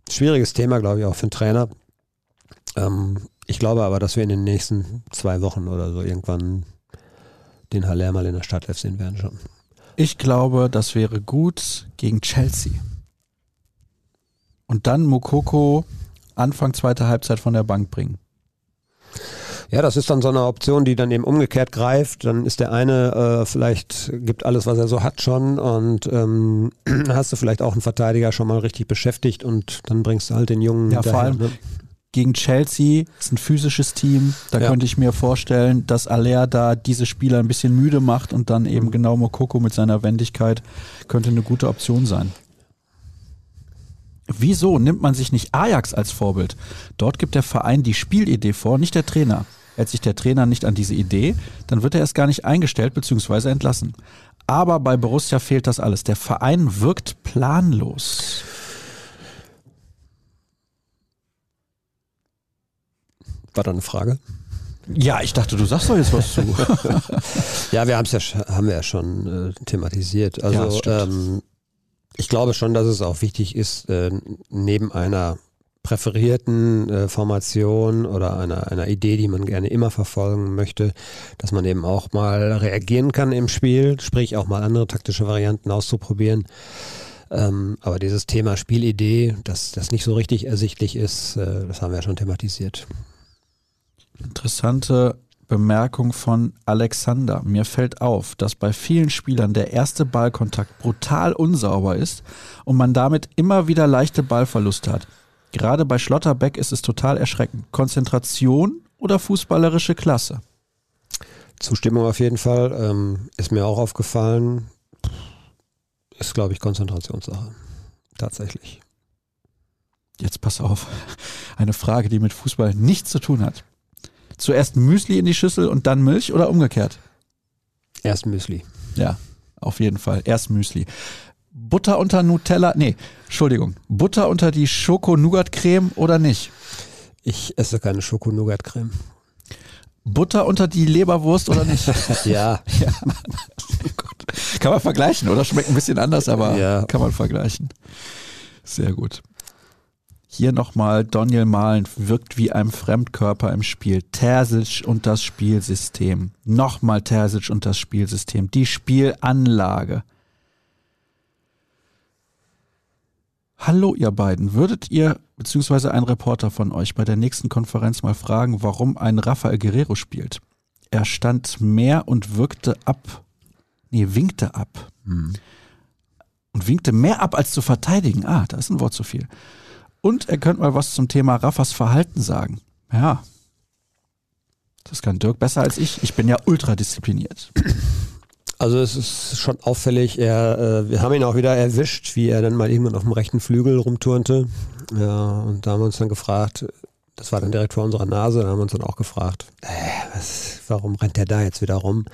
schwieriges Thema, glaube ich, auch für einen Trainer. Ähm, ich glaube aber, dass wir in den nächsten zwei Wochen oder so irgendwann den Haller mal in der Startelf sehen werden schon. Ich glaube, das wäre gut gegen Chelsea. Und dann Mokoko Anfang zweiter Halbzeit von der Bank bringen. Ja, das ist dann so eine Option, die dann eben umgekehrt greift. Dann ist der eine äh, vielleicht gibt alles, was er so hat schon und ähm, [CLEARS THROAT] hast du vielleicht auch einen Verteidiger schon mal richtig beschäftigt und dann bringst du halt den Jungen. Ja, vor allem, ne? Gegen Chelsea ist ein physisches Team. Da ja. könnte ich mir vorstellen, dass Aller da diese Spieler ein bisschen müde macht und dann eben mhm. genau Mokoko mit seiner Wendigkeit könnte eine gute Option sein. Wieso nimmt man sich nicht Ajax als Vorbild? Dort gibt der Verein die Spielidee vor, nicht der Trainer. Hält sich der Trainer nicht an diese Idee, dann wird er erst gar nicht eingestellt bzw. entlassen. Aber bei Borussia fehlt das alles. Der Verein wirkt planlos. War da eine Frage? Ja, ich dachte, du sagst doch jetzt was zu. [LAUGHS] ja, wir haben es ja, haben wir ja schon äh, thematisiert. Also ja, ähm, ich glaube schon, dass es auch wichtig ist, äh, neben einer präferierten äh, Formation oder einer, einer Idee, die man gerne immer verfolgen möchte, dass man eben auch mal reagieren kann im Spiel, sprich auch mal andere taktische Varianten auszuprobieren. Ähm, aber dieses Thema Spielidee, dass das nicht so richtig ersichtlich ist, äh, das haben wir ja schon thematisiert. Interessante Bemerkung von Alexander. Mir fällt auf, dass bei vielen Spielern der erste Ballkontakt brutal unsauber ist und man damit immer wieder leichte Ballverluste hat. Gerade bei Schlotterbeck ist es total erschreckend. Konzentration oder fußballerische Klasse? Zustimmung auf jeden Fall. Ähm, ist mir auch aufgefallen. Ist, glaube ich, Konzentrationssache. Tatsächlich. Jetzt pass auf. Eine Frage, die mit Fußball nichts zu tun hat. Zuerst Müsli in die Schüssel und dann Milch oder umgekehrt? Erst Müsli. Ja, auf jeden Fall. Erst Müsli. Butter unter Nutella, nee, Entschuldigung. Butter unter die Schoko-Nougat-Creme oder nicht? Ich esse keine Schoko-Nougat-Creme. Butter unter die Leberwurst oder nicht? [LAUGHS] ja. ja. [LAUGHS] Kann man vergleichen, oder? Schmeckt ein bisschen anders, aber ja. kann man vergleichen. Sehr gut. Hier nochmal, Daniel Mahlen wirkt wie ein Fremdkörper im Spiel. Terzic und das Spielsystem. Nochmal Terzic und das Spielsystem. Die Spielanlage. Hallo ihr beiden, würdet ihr beziehungsweise ein Reporter von euch bei der nächsten Konferenz mal fragen, warum ein Rafael Guerrero spielt? Er stand mehr und wirkte ab, nee, winkte ab. Hm. Und winkte mehr ab als zu verteidigen. Ah, da ist ein Wort zu viel. Und er könnte mal was zum Thema Raffas Verhalten sagen. Ja. Das kann Dirk besser als ich. Ich bin ja ultra diszipliniert. Also es ist schon auffällig, er, äh, wir haben ihn auch wieder erwischt, wie er dann mal irgendwann auf dem rechten Flügel rumturnte. Ja, und da haben wir uns dann gefragt, das war dann direkt vor unserer Nase, da haben wir uns dann auch gefragt, äh, was, warum rennt der da jetzt wieder rum?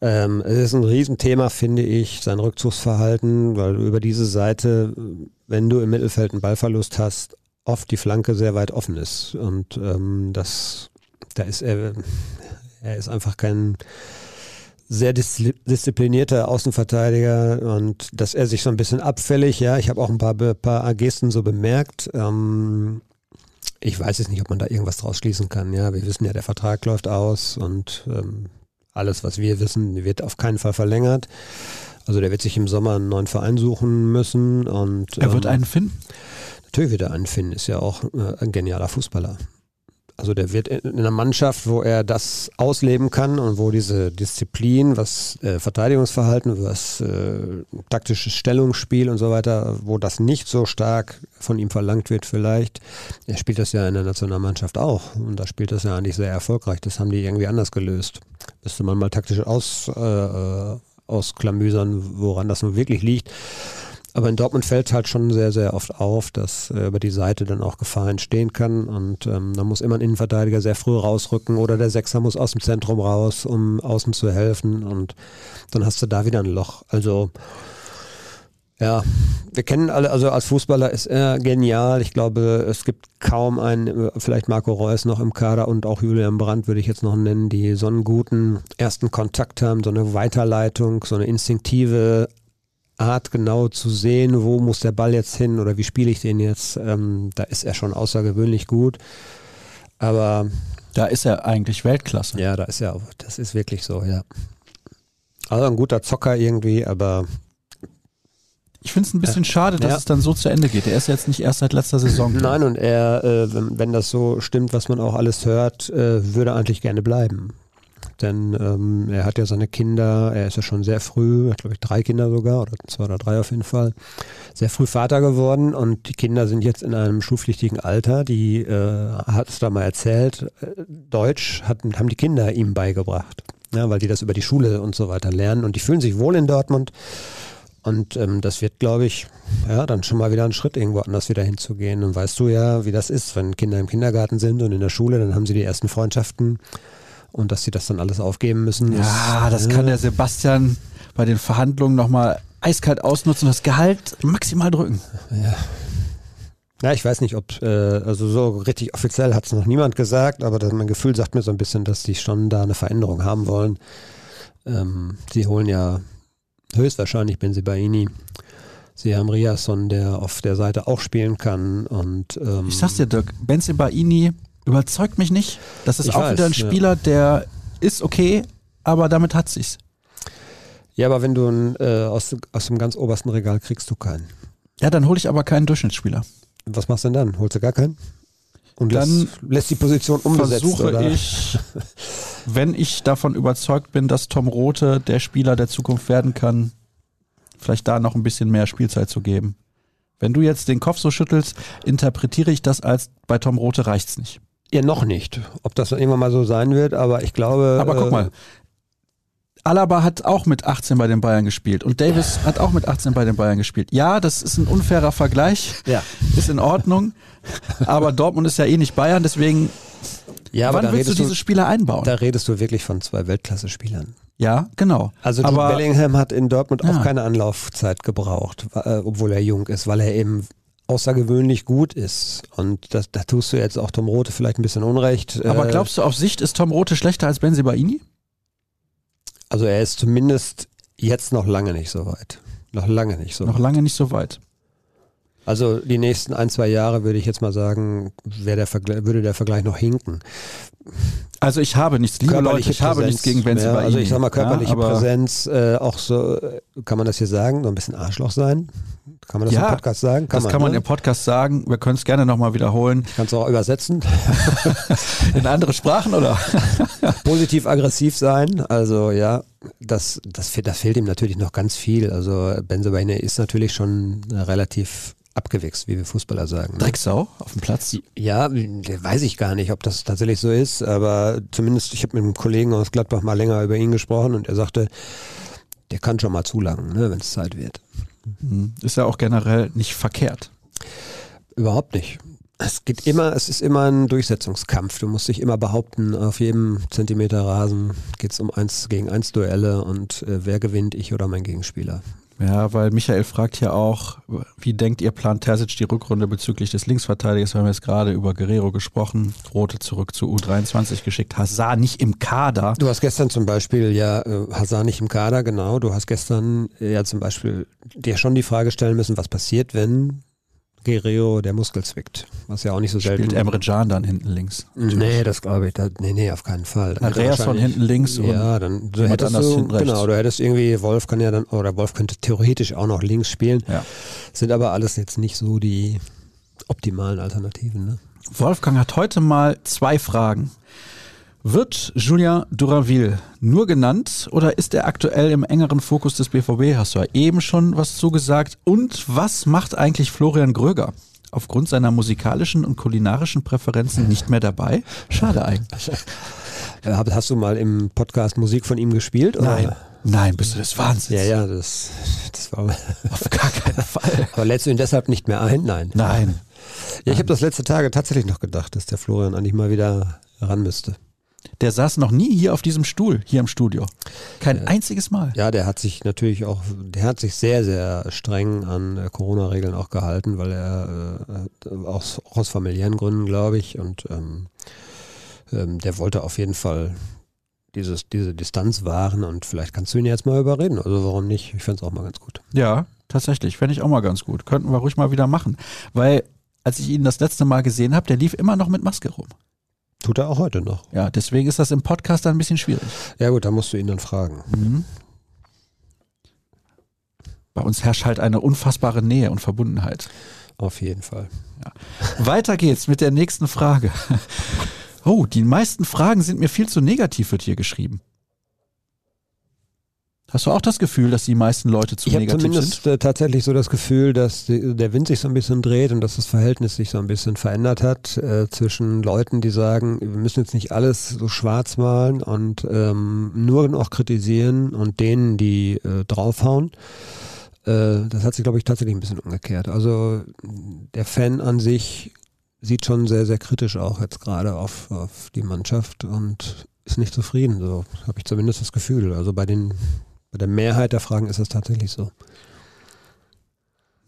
Ähm, es ist ein Riesenthema, finde ich, sein Rückzugsverhalten, weil du über diese Seite, wenn du im Mittelfeld einen Ballverlust hast, oft die Flanke sehr weit offen ist. Und ähm, das, da ist er, er ist einfach kein sehr disziplinierter Außenverteidiger und dass er sich so ein bisschen abfällig, ja, ich habe auch ein paar, paar Gesten so bemerkt. Ähm, Ich weiß jetzt nicht, ob man da irgendwas draus schließen kann. Ja, wir wissen ja, der Vertrag läuft aus und ähm, alles, was wir wissen, wird auf keinen Fall verlängert. Also der wird sich im Sommer einen neuen Verein suchen müssen und Er wird ähm, einen finden. Natürlich wird er einen finden, ist ja auch äh, ein genialer Fußballer. Also der wird in in einer Mannschaft, wo er das ausleben kann und wo diese Disziplin, was äh, Verteidigungsverhalten, was äh, taktisches Stellungsspiel und so weiter, wo das nicht so stark von ihm verlangt wird vielleicht. Er spielt das ja in der Nationalmannschaft auch und da spielt das ja eigentlich sehr erfolgreich. Das haben die irgendwie anders gelöst. Müsste man mal taktisch aus, äh, äh, ausklamüsern, woran das nun wirklich liegt. Aber in Dortmund fällt halt schon sehr, sehr oft auf, dass äh, über die Seite dann auch Gefahr entstehen kann. Und ähm, da muss immer ein Innenverteidiger sehr früh rausrücken oder der Sechser muss aus dem Zentrum raus, um außen zu helfen. Und dann hast du da wieder ein Loch. Also ja, wir kennen alle, also als Fußballer ist er genial. Ich glaube, es gibt kaum einen, äh, vielleicht Marco Reus noch im Kader und auch Julian Brandt würde ich jetzt noch nennen, die so einen guten ersten Kontakt haben, so eine Weiterleitung, so eine instinktive Art genau zu sehen, wo muss der Ball jetzt hin oder wie spiele ich den jetzt. Ähm, da ist er schon außergewöhnlich gut. Aber Da ist er eigentlich Weltklasse. ja, da ist er, auch- das ist wirklich so, ja. Also ein guter Zocker irgendwie, aber Ich finde es ein bisschen schade, dass Ja. es dann so zu Ende geht. Er ist jetzt nicht erst seit letzter Saison. [CLEARS THROAT] Nein, und er, äh, wenn, wenn das so stimmt, was man auch alles hört, äh, würde eigentlich gerne bleiben. Denn ähm, er hat ja seine Kinder, er ist ja schon sehr früh, hat glaube ich drei Kinder sogar, oder zwei oder drei auf jeden Fall, sehr früh Vater geworden und die Kinder sind jetzt in einem schulpflichtigen Alter. Die äh, hat es da mal erzählt, äh, Deutsch hat, haben die Kinder ihm beigebracht. Ja, weil die das über die Schule und so weiter lernen und die fühlen sich wohl in Dortmund. Und ähm, das wird, glaube ich, ja, dann schon mal wieder ein Schritt, irgendwo anders wieder hinzugehen. Und weißt du ja, wie das ist, wenn Kinder im Kindergarten sind und in der Schule, dann haben sie die ersten Freundschaften und dass sie das dann alles aufgeben müssen. Ja, das kann der Sebastian bei den Verhandlungen nochmal eiskalt ausnutzen und das Gehalt maximal drücken. Ja, ich weiß nicht, ob, äh, also so richtig offiziell hat es noch niemand gesagt, aber das, mein Gefühl sagt mir so ein bisschen, dass die schon da eine Veränderung haben wollen. Ähm, sie holen ja höchstwahrscheinlich Benzibaini. Sie haben Riasson, der auf der Seite auch spielen kann. Und, ähm, Ich sag's dir, Dirk, Benzibaini überzeugt mich nicht. Das ist Ich auch weiß, wieder ein ja. Spieler, der ist okay, aber damit hat sich's. Ja, aber wenn du einen, äh, aus, aus dem ganz obersten Regal kriegst du keinen. Ja, dann hole ich aber keinen Durchschnittsspieler. Was machst du denn dann? Holst du gar keinen? Und Dann lässt, lässt die Position unbesetzt, Versuche oder? ich, [LAUGHS] wenn ich davon überzeugt bin, dass Tom Rote der Spieler der Zukunft werden kann, vielleicht da noch ein bisschen mehr Spielzeit zu geben. Wenn du jetzt den Kopf so schüttelst, interpretiere ich das als bei Tom Rote reicht's nicht. Ja, noch nicht. Ob das irgendwann mal so sein wird, aber ich glaube. Aber guck äh, mal, Alaba hat auch mit 18 bei den Bayern gespielt und Davis hat auch mit 18 bei den Bayern gespielt. Ja, das ist ein unfairer Vergleich, Ja. [LAUGHS] ist in Ordnung, aber Dortmund ist ja eh nicht Bayern, deswegen, Ja, aber wann da willst du diese Spieler einbauen? da redest du wirklich von zwei Weltklasse-Spielern. ja, genau. Also aber Bellingham hat in Dortmund Ja. auch keine Anlaufzeit gebraucht, äh, obwohl er jung ist, weil er eben außergewöhnlich gut ist. Und das, da tust du jetzt auch Tom Rote vielleicht ein bisschen Unrecht. Aber Äh, glaubst du, auf Sicht ist Tom Rote schlechter als Benzibaini? Also er ist zumindest jetzt noch lange nicht so weit. Noch lange nicht so Noch weit. lange nicht so weit. Also die nächsten ein, zwei Jahre würde ich jetzt mal sagen, der Vergleich, würde der Vergleich noch hinken. Also ich habe nichts, liebe Leute, ich habe nichts gegen Benzibaini. Ja, also ich sag mal, körperliche ja, Präsenz, äh, auch so, äh, kann man das hier sagen, so ein bisschen Arschloch sein? Kann man das Ja, im Podcast sagen? das kann man ne? im Podcast sagen. Wir können es gerne nochmal wiederholen. Kannst du auch übersetzen. [LAUGHS] In andere Sprachen, oder? [LAUGHS] Positiv-aggressiv sein, also ja, das, das, da fehlt ihm natürlich noch ganz viel. Also Benzobaini ist natürlich schon relativ abgewichst, wie wir Fußballer sagen. ne? Drecksau auf dem Platz. Ja, weiß ich gar nicht, ob das tatsächlich so ist, aber zumindest, ich habe mit einem Kollegen aus Gladbach mal länger über ihn gesprochen und er sagte, der kann schon mal zulangen, ne, wenn es Zeit wird. Hm, Ist ja auch generell nicht verkehrt. Überhaupt nicht. Es geht immer, es ist immer ein Durchsetzungskampf. Du musst dich immer behaupten, auf jedem Zentimeter Rasen geht es um eins gegen eins Duelle und äh, wer gewinnt, ich oder mein Gegenspieler. Ja, weil Michael fragt ja auch, wie denkt ihr, plant Terzic die Rückrunde bezüglich des Linksverteidigers? Wir haben jetzt gerade über Guerrero gesprochen. Rote zurück zu U23 geschickt. Hazard nicht im Kader. Du hast gestern zum Beispiel ja äh, Hazard nicht im Kader, genau. Du hast gestern ja zum Beispiel dir schon die Frage stellen müssen, was passiert, wenn Guerrero der Muskel zwickt. Was ja auch nicht so selten Spielt Emre Can dann hinten links. Nee, das glaube ich. Da, nee, nee, auf keinen Fall. Hätte Andreas von hinten links Ja, dann du hättest anders du, hinten rechts. genau, du hättest irgendwie, Wolf kann ja dann, oder Wolf könnte theoretisch auch noch links spielen. Ja. Sind aber alles jetzt nicht so die optimalen Alternativen. Ne? Wolfgang hat heute mal zwei Fragen. Wird Julien Duraville nur genannt oder ist er aktuell im engeren Fokus des BVB? Hast du ja eben schon was zugesagt. Und was macht eigentlich Florian Gröger? Aufgrund seiner musikalischen und kulinarischen Präferenzen nicht mehr dabei? Schade eigentlich. [LAUGHS] Hast du mal im Podcast Musik von ihm gespielt? Oder? Nein, nein, bist du des Wahnsinns? Ja, ja, das, das war. Auf gar keinen Fall. [LAUGHS] Aber lädst du ihn deshalb nicht mehr ein? Nein. Nein. Ja, ich habe das letzte Tage tatsächlich noch gedacht, dass der Florian eigentlich mal wieder ran müsste. Der saß noch nie hier auf diesem Stuhl, hier im Studio. Kein einziges Mal. Ja, der hat sich natürlich auch, der hat sich sehr, sehr streng an äh, Corona-Regeln auch gehalten, weil er äh, aus, auch aus familiären Gründen, glaube ich, und ähm, ähm, der wollte auf jeden Fall dieses, diese Distanz wahren und vielleicht kannst du ihn jetzt mal überreden. Also warum nicht? Ich fände es auch mal ganz gut. Ja, tatsächlich. Fände ich auch mal ganz gut. Könnten wir ruhig mal wieder machen. Weil, als ich ihn das letzte Mal gesehen habe, der lief immer noch mit Maske rum. Tut er auch heute noch. Ja, deswegen ist das im Podcast dann ein bisschen schwierig. Ja gut, da musst du ihn dann fragen. Mhm. Bei uns herrscht halt eine unfassbare Nähe und Verbundenheit. Auf jeden Fall. Weiter geht's mit der nächsten Frage. Oh, die meisten Fragen sind mir viel zu negativ, wird hier geschrieben. Hast du auch das Gefühl, dass die meisten Leute zu ich habe negativ zumindest sind? äh, tatsächlich so das Gefühl, dass die, der Wind sich so ein bisschen dreht und dass das Verhältnis sich so ein bisschen verändert hat äh, zwischen Leuten, die sagen, wir müssen jetzt nicht alles so schwarz malen und ähm, nur noch kritisieren und denen, die äh, draufhauen. Äh, das hat sich, glaube ich, tatsächlich ein bisschen umgekehrt. Also der Fan an sich sieht schon sehr, sehr kritisch auch jetzt gerade auf, auf die Mannschaft und ist nicht zufrieden. So habe ich zumindest das Gefühl. Also bei den bei der Mehrheit der Fragen ist es tatsächlich so.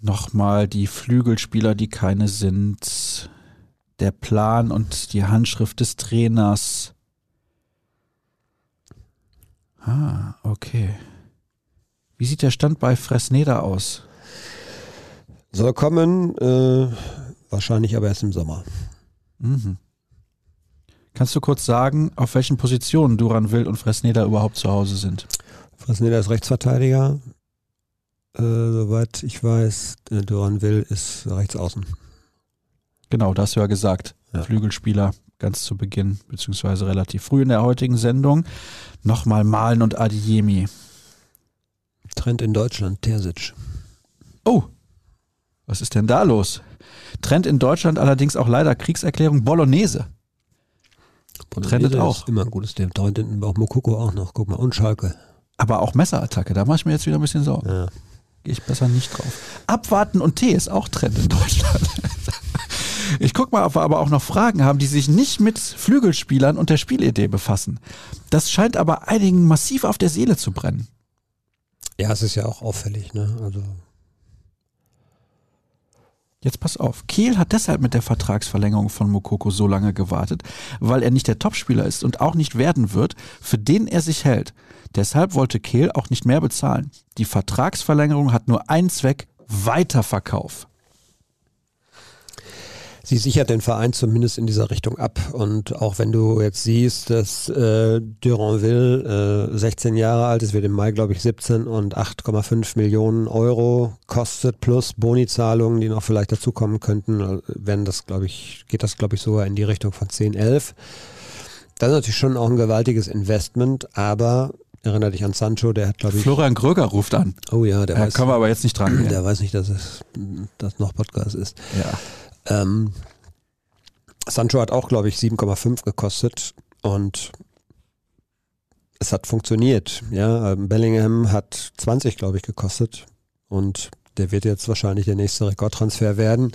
Nochmal die Flügelspieler, die keine sind. Der Plan und die Handschrift des Trainers. Ah, okay. Wie sieht der Stand bei Fresneda aus? Soll kommen, äh, wahrscheinlich aber erst im Sommer. Mhm. Kannst du kurz sagen, auf welchen Positionen Duran Wild und Fresneda überhaupt zu Hause sind? Fresneda ist Rechtsverteidiger. Äh, soweit ich weiß, Duran Will ist rechts außen. Genau, das hast du ja gesagt. Ja. Flügelspieler ganz zu Beginn, beziehungsweise relativ früh in der heutigen Sendung. Nochmal Malen und Adiemi. Trend in Deutschland, Terzic. Oh, was ist denn da los? Trend in Deutschland allerdings auch leider Kriegserklärung Bolognese. Trendet Ist auch. Immer ein gutes Thema. Trend in auch Mokoko auch noch. Guck mal. Und Schalke. Aber auch Messerattacke, da mache ich mir jetzt wieder ein bisschen Sorgen. Ja. Gehe ich besser nicht drauf. Abwarten und Tee ist auch Trend in Deutschland. [LAUGHS] Ich guck mal, ob wir aber auch noch Fragen haben, die sich nicht mit Flügelspielern und der Spielidee befassen. Das scheint aber einigen massiv auf der Seele zu brennen. ja, es ist ja auch auffällig. Ne? Also Jetzt pass auf. Kiel hat deshalb mit der Vertragsverlängerung von Mokoko so lange gewartet, weil er nicht der Topspieler ist und auch nicht werden wird, für den er sich hält. Deshalb wollte Kehl auch nicht mehr bezahlen. Die Vertragsverlängerung hat nur einen Zweck, Weiterverkauf. Sie sichert den Verein zumindest in dieser Richtung ab. Und auch wenn du jetzt siehst, dass äh, Duranville äh, 16 Jahre alt ist, wird im Mai, glaube ich, 17 und 8,5 Millionen Euro kostet, plus Bonizahlungen, die noch vielleicht dazukommen könnten, äh, werden das, glaube ich, geht das, glaube ich, sogar in die Richtung von 10, 11. Das ist natürlich schon auch ein gewaltiges Investment, aber erinnere dich an Sancho, der hat, glaube ich, Florian Gröger ruft an. oh ja, der Da weiß, können wir aber jetzt nicht dran [CLEARS THROAT] der weiß nicht, dass es dass noch Podcast ist. Ja. Ähm, Sancho hat auch, glaube ich, 7,5 gekostet und es hat funktioniert. Ja, ähm, Bellingham hat 20, glaube ich, gekostet und der wird jetzt wahrscheinlich der nächste Rekordtransfer werden.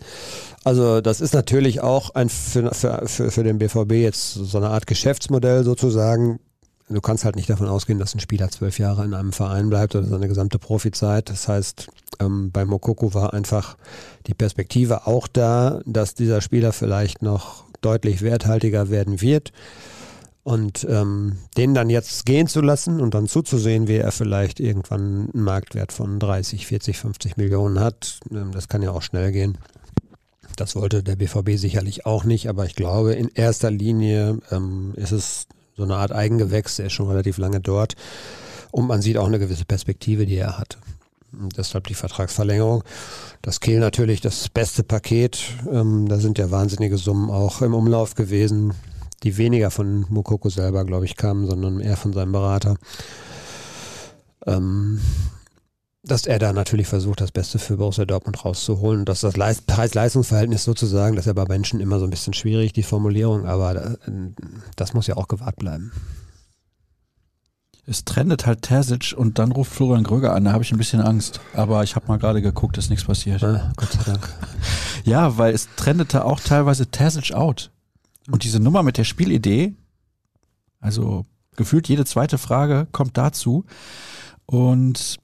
Also das ist natürlich auch ein für, für, für, für den BVB jetzt so eine Art Geschäftsmodell sozusagen. Du kannst halt nicht davon ausgehen, dass ein Spieler zwölf Jahre in einem Verein bleibt oder seine gesamte Profizeit. Das heißt, ähm, bei Mokoko war einfach die Perspektive auch da, dass dieser Spieler vielleicht noch deutlich werthaltiger werden wird. Und ähm, den dann jetzt gehen zu lassen und dann zuzusehen, wie er vielleicht irgendwann einen Marktwert von 30, 40, 50 Millionen hat, ähm, das kann ja auch schnell gehen. Das wollte der BVB sicherlich auch nicht, aber ich glaube, in erster Linie ähm, ist es so eine Art Eigengewächs, der ist schon relativ lange dort. Und man sieht auch eine gewisse Perspektive, die er hat. Und deshalb die Vertragsverlängerung. Das Kehl natürlich das beste Paket. Ähm, da sind ja wahnsinnige Summen auch im Umlauf gewesen, die weniger von Mukoko selber, glaube ich, kamen, sondern eher von seinem Berater. Ähm, dass er da natürlich versucht, das Beste für Borussia Dortmund rauszuholen. Dass das Preis-Leistungs-Verhältnis sozusagen, das ist ja bei Menschen immer so ein bisschen schwierig, die Formulierung, aber das muss ja auch gewahrt bleiben. Es trendet halt Terzic und dann ruft Florian Gröger an, da habe ich ein bisschen Angst. Aber ich habe mal gerade geguckt, ist nichts passiert. Ja, Gott sei Dank. [LAUGHS] ja, weil es trendete auch teilweise Terzic out. Und diese Nummer mit der Spielidee, also gefühlt jede zweite Frage kommt dazu. Und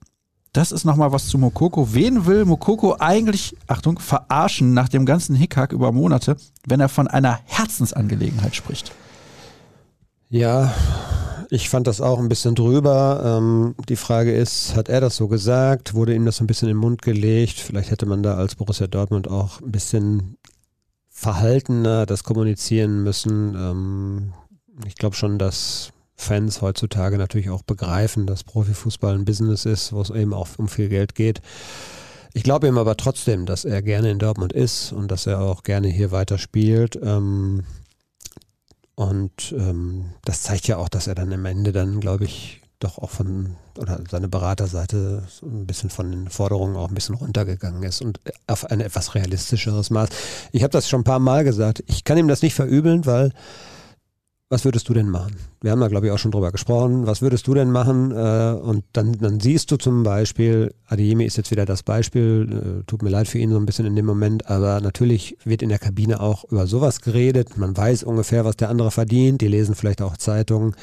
das ist nochmal was zu Mokoko. Wen will Mokoko eigentlich, Achtung, verarschen nach dem ganzen Hickhack über Monate, wenn er von einer Herzensangelegenheit spricht? Ja, ich fand das auch ein bisschen drüber. Ähm, die Frage ist, hat er das so gesagt? Wurde ihm das so ein bisschen in den Mund gelegt? Vielleicht hätte man da als Borussia Dortmund auch ein bisschen verhaltener das kommunizieren müssen. Ähm, ich glaube schon, dass Fans heutzutage natürlich auch begreifen, dass Profifußball ein Business ist, wo es eben auch um viel Geld geht. Ich glaube ihm aber trotzdem, dass er gerne in Dortmund ist und dass er auch gerne hier weiter spielt. Ähm, und ähm, das zeigt ja auch, dass er dann am Ende dann, glaube ich, doch auch von, oder seine Beraterseite ein bisschen von den Forderungen auch ein bisschen runtergegangen ist und auf ein etwas realistischeres Maß. Ich habe das schon ein paar Mal gesagt. Ich kann ihm das nicht verübeln, weil was würdest du denn machen? Wir haben da, glaube ich, auch schon drüber gesprochen. Was würdest du denn machen? Äh, und dann, dann siehst du zum Beispiel, Adeyemi ist jetzt wieder das Beispiel, äh, tut mir leid für ihn so ein bisschen in dem Moment, aber natürlich wird in der Kabine auch über sowas geredet. Man weiß ungefähr, was der andere verdient. Die lesen vielleicht auch Zeitungen.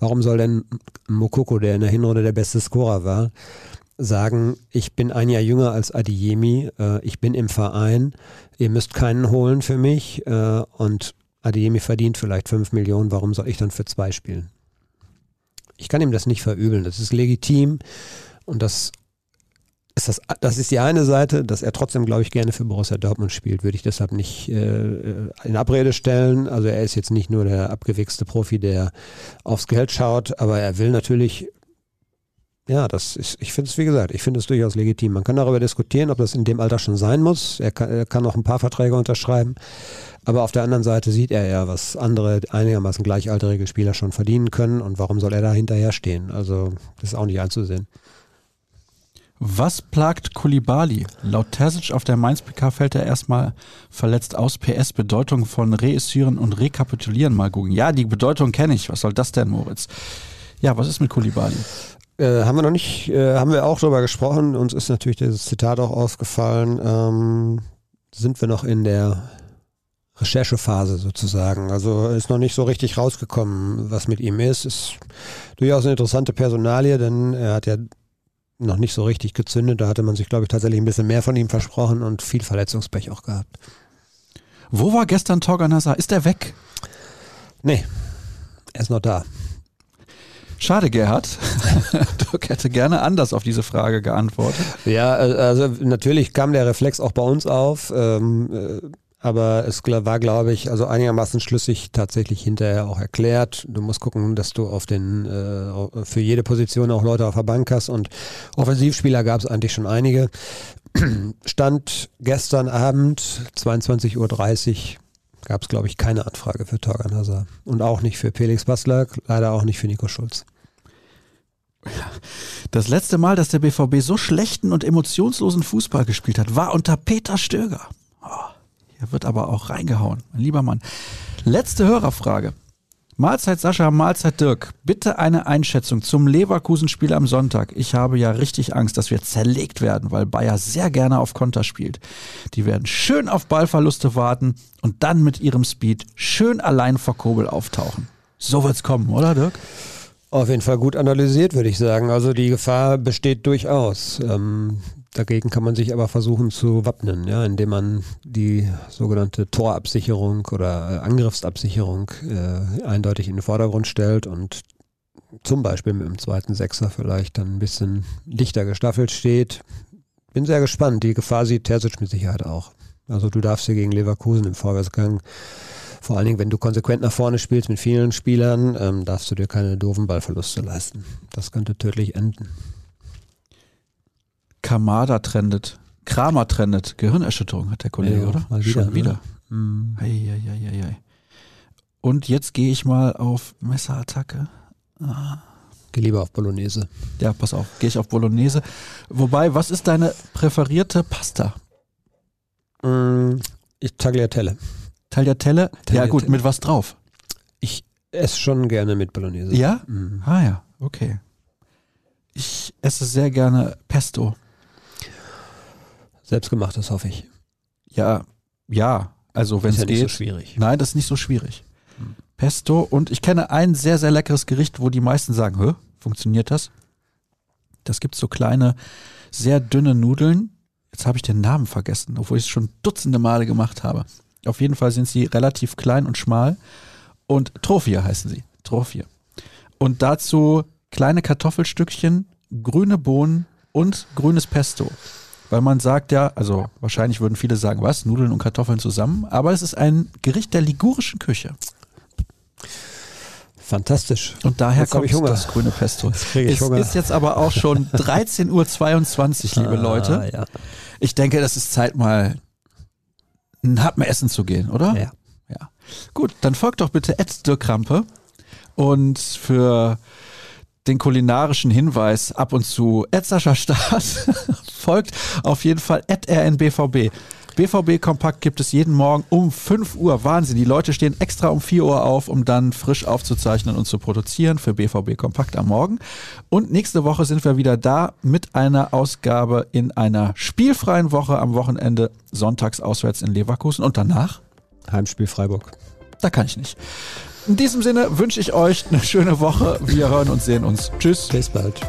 Warum soll denn Mokoko, der in der Hinrunde der beste Scorer war, sagen, ich bin ein Jahr jünger als Adeyemi, äh, ich bin im Verein, ihr müsst keinen holen für mich und Adeyemi verdient vielleicht 5 Millionen, warum soll ich dann für zwei spielen? Ich kann ihm das nicht verübeln, das ist legitim und das ist das, das ist die eine Seite, dass er trotzdem, glaube ich, gerne für Borussia Dortmund spielt, würde ich deshalb nicht äh, in Abrede stellen. Also er ist jetzt nicht nur der abgewichste Profi, der aufs Geld schaut, aber er will natürlich ja, das ist, ich finde es, wie gesagt, ich finde es durchaus legitim. Man kann darüber diskutieren, ob das in dem Alter schon sein muss. Er kann, er kann noch ein paar Verträge unterschreiben. Aber auf der anderen Seite sieht er ja, was andere einigermaßen gleichaltrige Spieler schon verdienen können und warum soll er da hinterher stehen? Also, das ist auch nicht einzusehen. Was plagt Kulibali? Laut Terzic auf der Mainz PK fällt er erstmal verletzt aus. PS Bedeutung von Reüssieren und Rekapitulieren mal gucken. Ja, die Bedeutung kenne ich. Was soll das denn, Moritz? Ja, was ist mit Kulibali? Äh, haben wir noch nicht, äh, haben wir auch darüber gesprochen. Uns ist natürlich dieses Zitat auch aufgefallen. Ähm, sind wir noch in der Recherchephase sozusagen. Also ist noch nicht so richtig rausgekommen, was mit ihm ist. Ist durchaus eine interessante Personalie, denn er hat ja noch nicht so richtig gezündet. Da hatte man sich, glaube ich, tatsächlich ein bisschen mehr von ihm versprochen und viel Verletzungspech auch gehabt. Wo war gestern Torgan Hazard? Ist er weg? Nee, er ist noch da. Schade, Gerhard. [LAUGHS] Dirk hätte gerne anders auf diese Frage geantwortet. Ja, äh, also natürlich kam der Reflex auch bei uns auf. Ähm, äh, aber es war, glaube ich, also einigermaßen schlüssig tatsächlich hinterher auch erklärt. Du musst gucken, dass du auf den äh, für jede Position auch Leute auf der Bank hast und Offensivspieler gab es eigentlich schon einige. [CLEARS THROAT] Stand gestern Abend 22.30 Uhr gab es, glaube ich, keine Anfrage für Torgan Hazard. Und auch nicht für Felix Baslak, leider auch nicht für Nico Schulz. Das letzte Mal, dass der BVB so schlechten und emotionslosen Fußball gespielt hat, war unter Peter Stöger. Oh, hier wird aber auch reingehauen, mein lieber Mann. Letzte Hörerfrage. Mahlzeit Sascha, Mahlzeit Dirk. Bitte eine Einschätzung zum Leverkusen-Spiel am Sonntag. Ich habe ja richtig Angst, dass wir zerlegt werden, weil Bayer sehr gerne auf Konter spielt. Die werden schön auf Ballverluste warten und dann mit ihrem Speed schön allein vor Kobel auftauchen. So wird's kommen, oder Dirk? Auf jeden Fall gut analysiert, würde ich sagen. Also die Gefahr besteht durchaus. Ähm, dagegen kann man sich aber versuchen zu wappnen, ja, indem man die sogenannte Torabsicherung oder Angriffsabsicherung äh, eindeutig in den Vordergrund stellt und zum Beispiel mit dem zweiten Sechser vielleicht dann ein bisschen dichter gestaffelt steht. Bin sehr gespannt. Die Gefahr sieht Terzic mit Sicherheit auch. Also du darfst hier gegen Leverkusen im Vorwärtsgang, vor allen Dingen, wenn du konsequent nach vorne spielst mit vielen Spielern, ähm, darfst du dir keine doofen Ballverluste leisten. Das könnte tödlich enden. Kamada trendet. Kramer trendet. Gehirnerschütterung hat der Kollege, Ja, oder? mal wieder, Schon ne? wieder. Mhm. Ei, ei, ei, ei. Und jetzt gehe ich mal auf Messerattacke. Geh lieber auf Bolognese. Ja, pass auf, gehe ich auf Bolognese. Wobei, was ist deine präferierte Pasta? Mm, Ich Tagliatelle. Tagliatelle? Ja Tagliatelle. gut, mit was drauf? Ich esse schon gerne mit Bolognese. Ja? Mhm. Ah ja, okay. Ich esse sehr gerne Pesto. Selbstgemachtes hoffe ich. Ja, ja, also wenn es ja nicht so geht. schwierig. Nein, das ist nicht so schwierig. Pesto und ich kenne ein sehr, sehr leckeres Gericht, wo die meisten sagen, Hä, funktioniert das? Das gibt so kleine, sehr dünne Nudeln. Jetzt habe ich den Namen vergessen, obwohl ich es schon dutzende Male gemacht habe. Auf jeden Fall sind sie relativ klein und schmal und Trophia heißen sie. Trophia. Und dazu kleine Kartoffelstückchen, grüne Bohnen und grünes Pesto. Weil man sagt ja, also wahrscheinlich würden viele sagen, was, Nudeln und Kartoffeln zusammen, aber es ist ein Gericht der ligurischen Küche. Fantastisch. Und daher Jetzt kommt das grüne Pesto. Jetzt ich es ist jetzt aber auch schon [LAUGHS] 13.22 Uhr, liebe Ah, Leute. Ja. Ich denke, das ist Zeit mal ein Happen essen zu gehen, oder? ja. Ja. Gut, dann folgt doch bitte Ed Dirk Krampe und für den kulinarischen Hinweis ab und zu Ed Sascha Staat [LAUGHS] folgt auf jeden Fall Ed RNBVB. BVB Kompakt gibt es jeden Morgen um 5 Uhr. Wahnsinn, die Leute stehen extra um 4 Uhr auf, um dann frisch aufzuzeichnen und zu produzieren für BVB Kompakt am Morgen. Und nächste Woche sind wir wieder da mit einer Ausgabe in einer spielfreien Woche am Wochenende, sonntags auswärts in Leverkusen und danach Heimspiel Freiburg. da kann ich nicht. In diesem Sinne wünsche ich euch eine schöne Woche. Wir hören und sehen uns. Tschüss. Bis bald.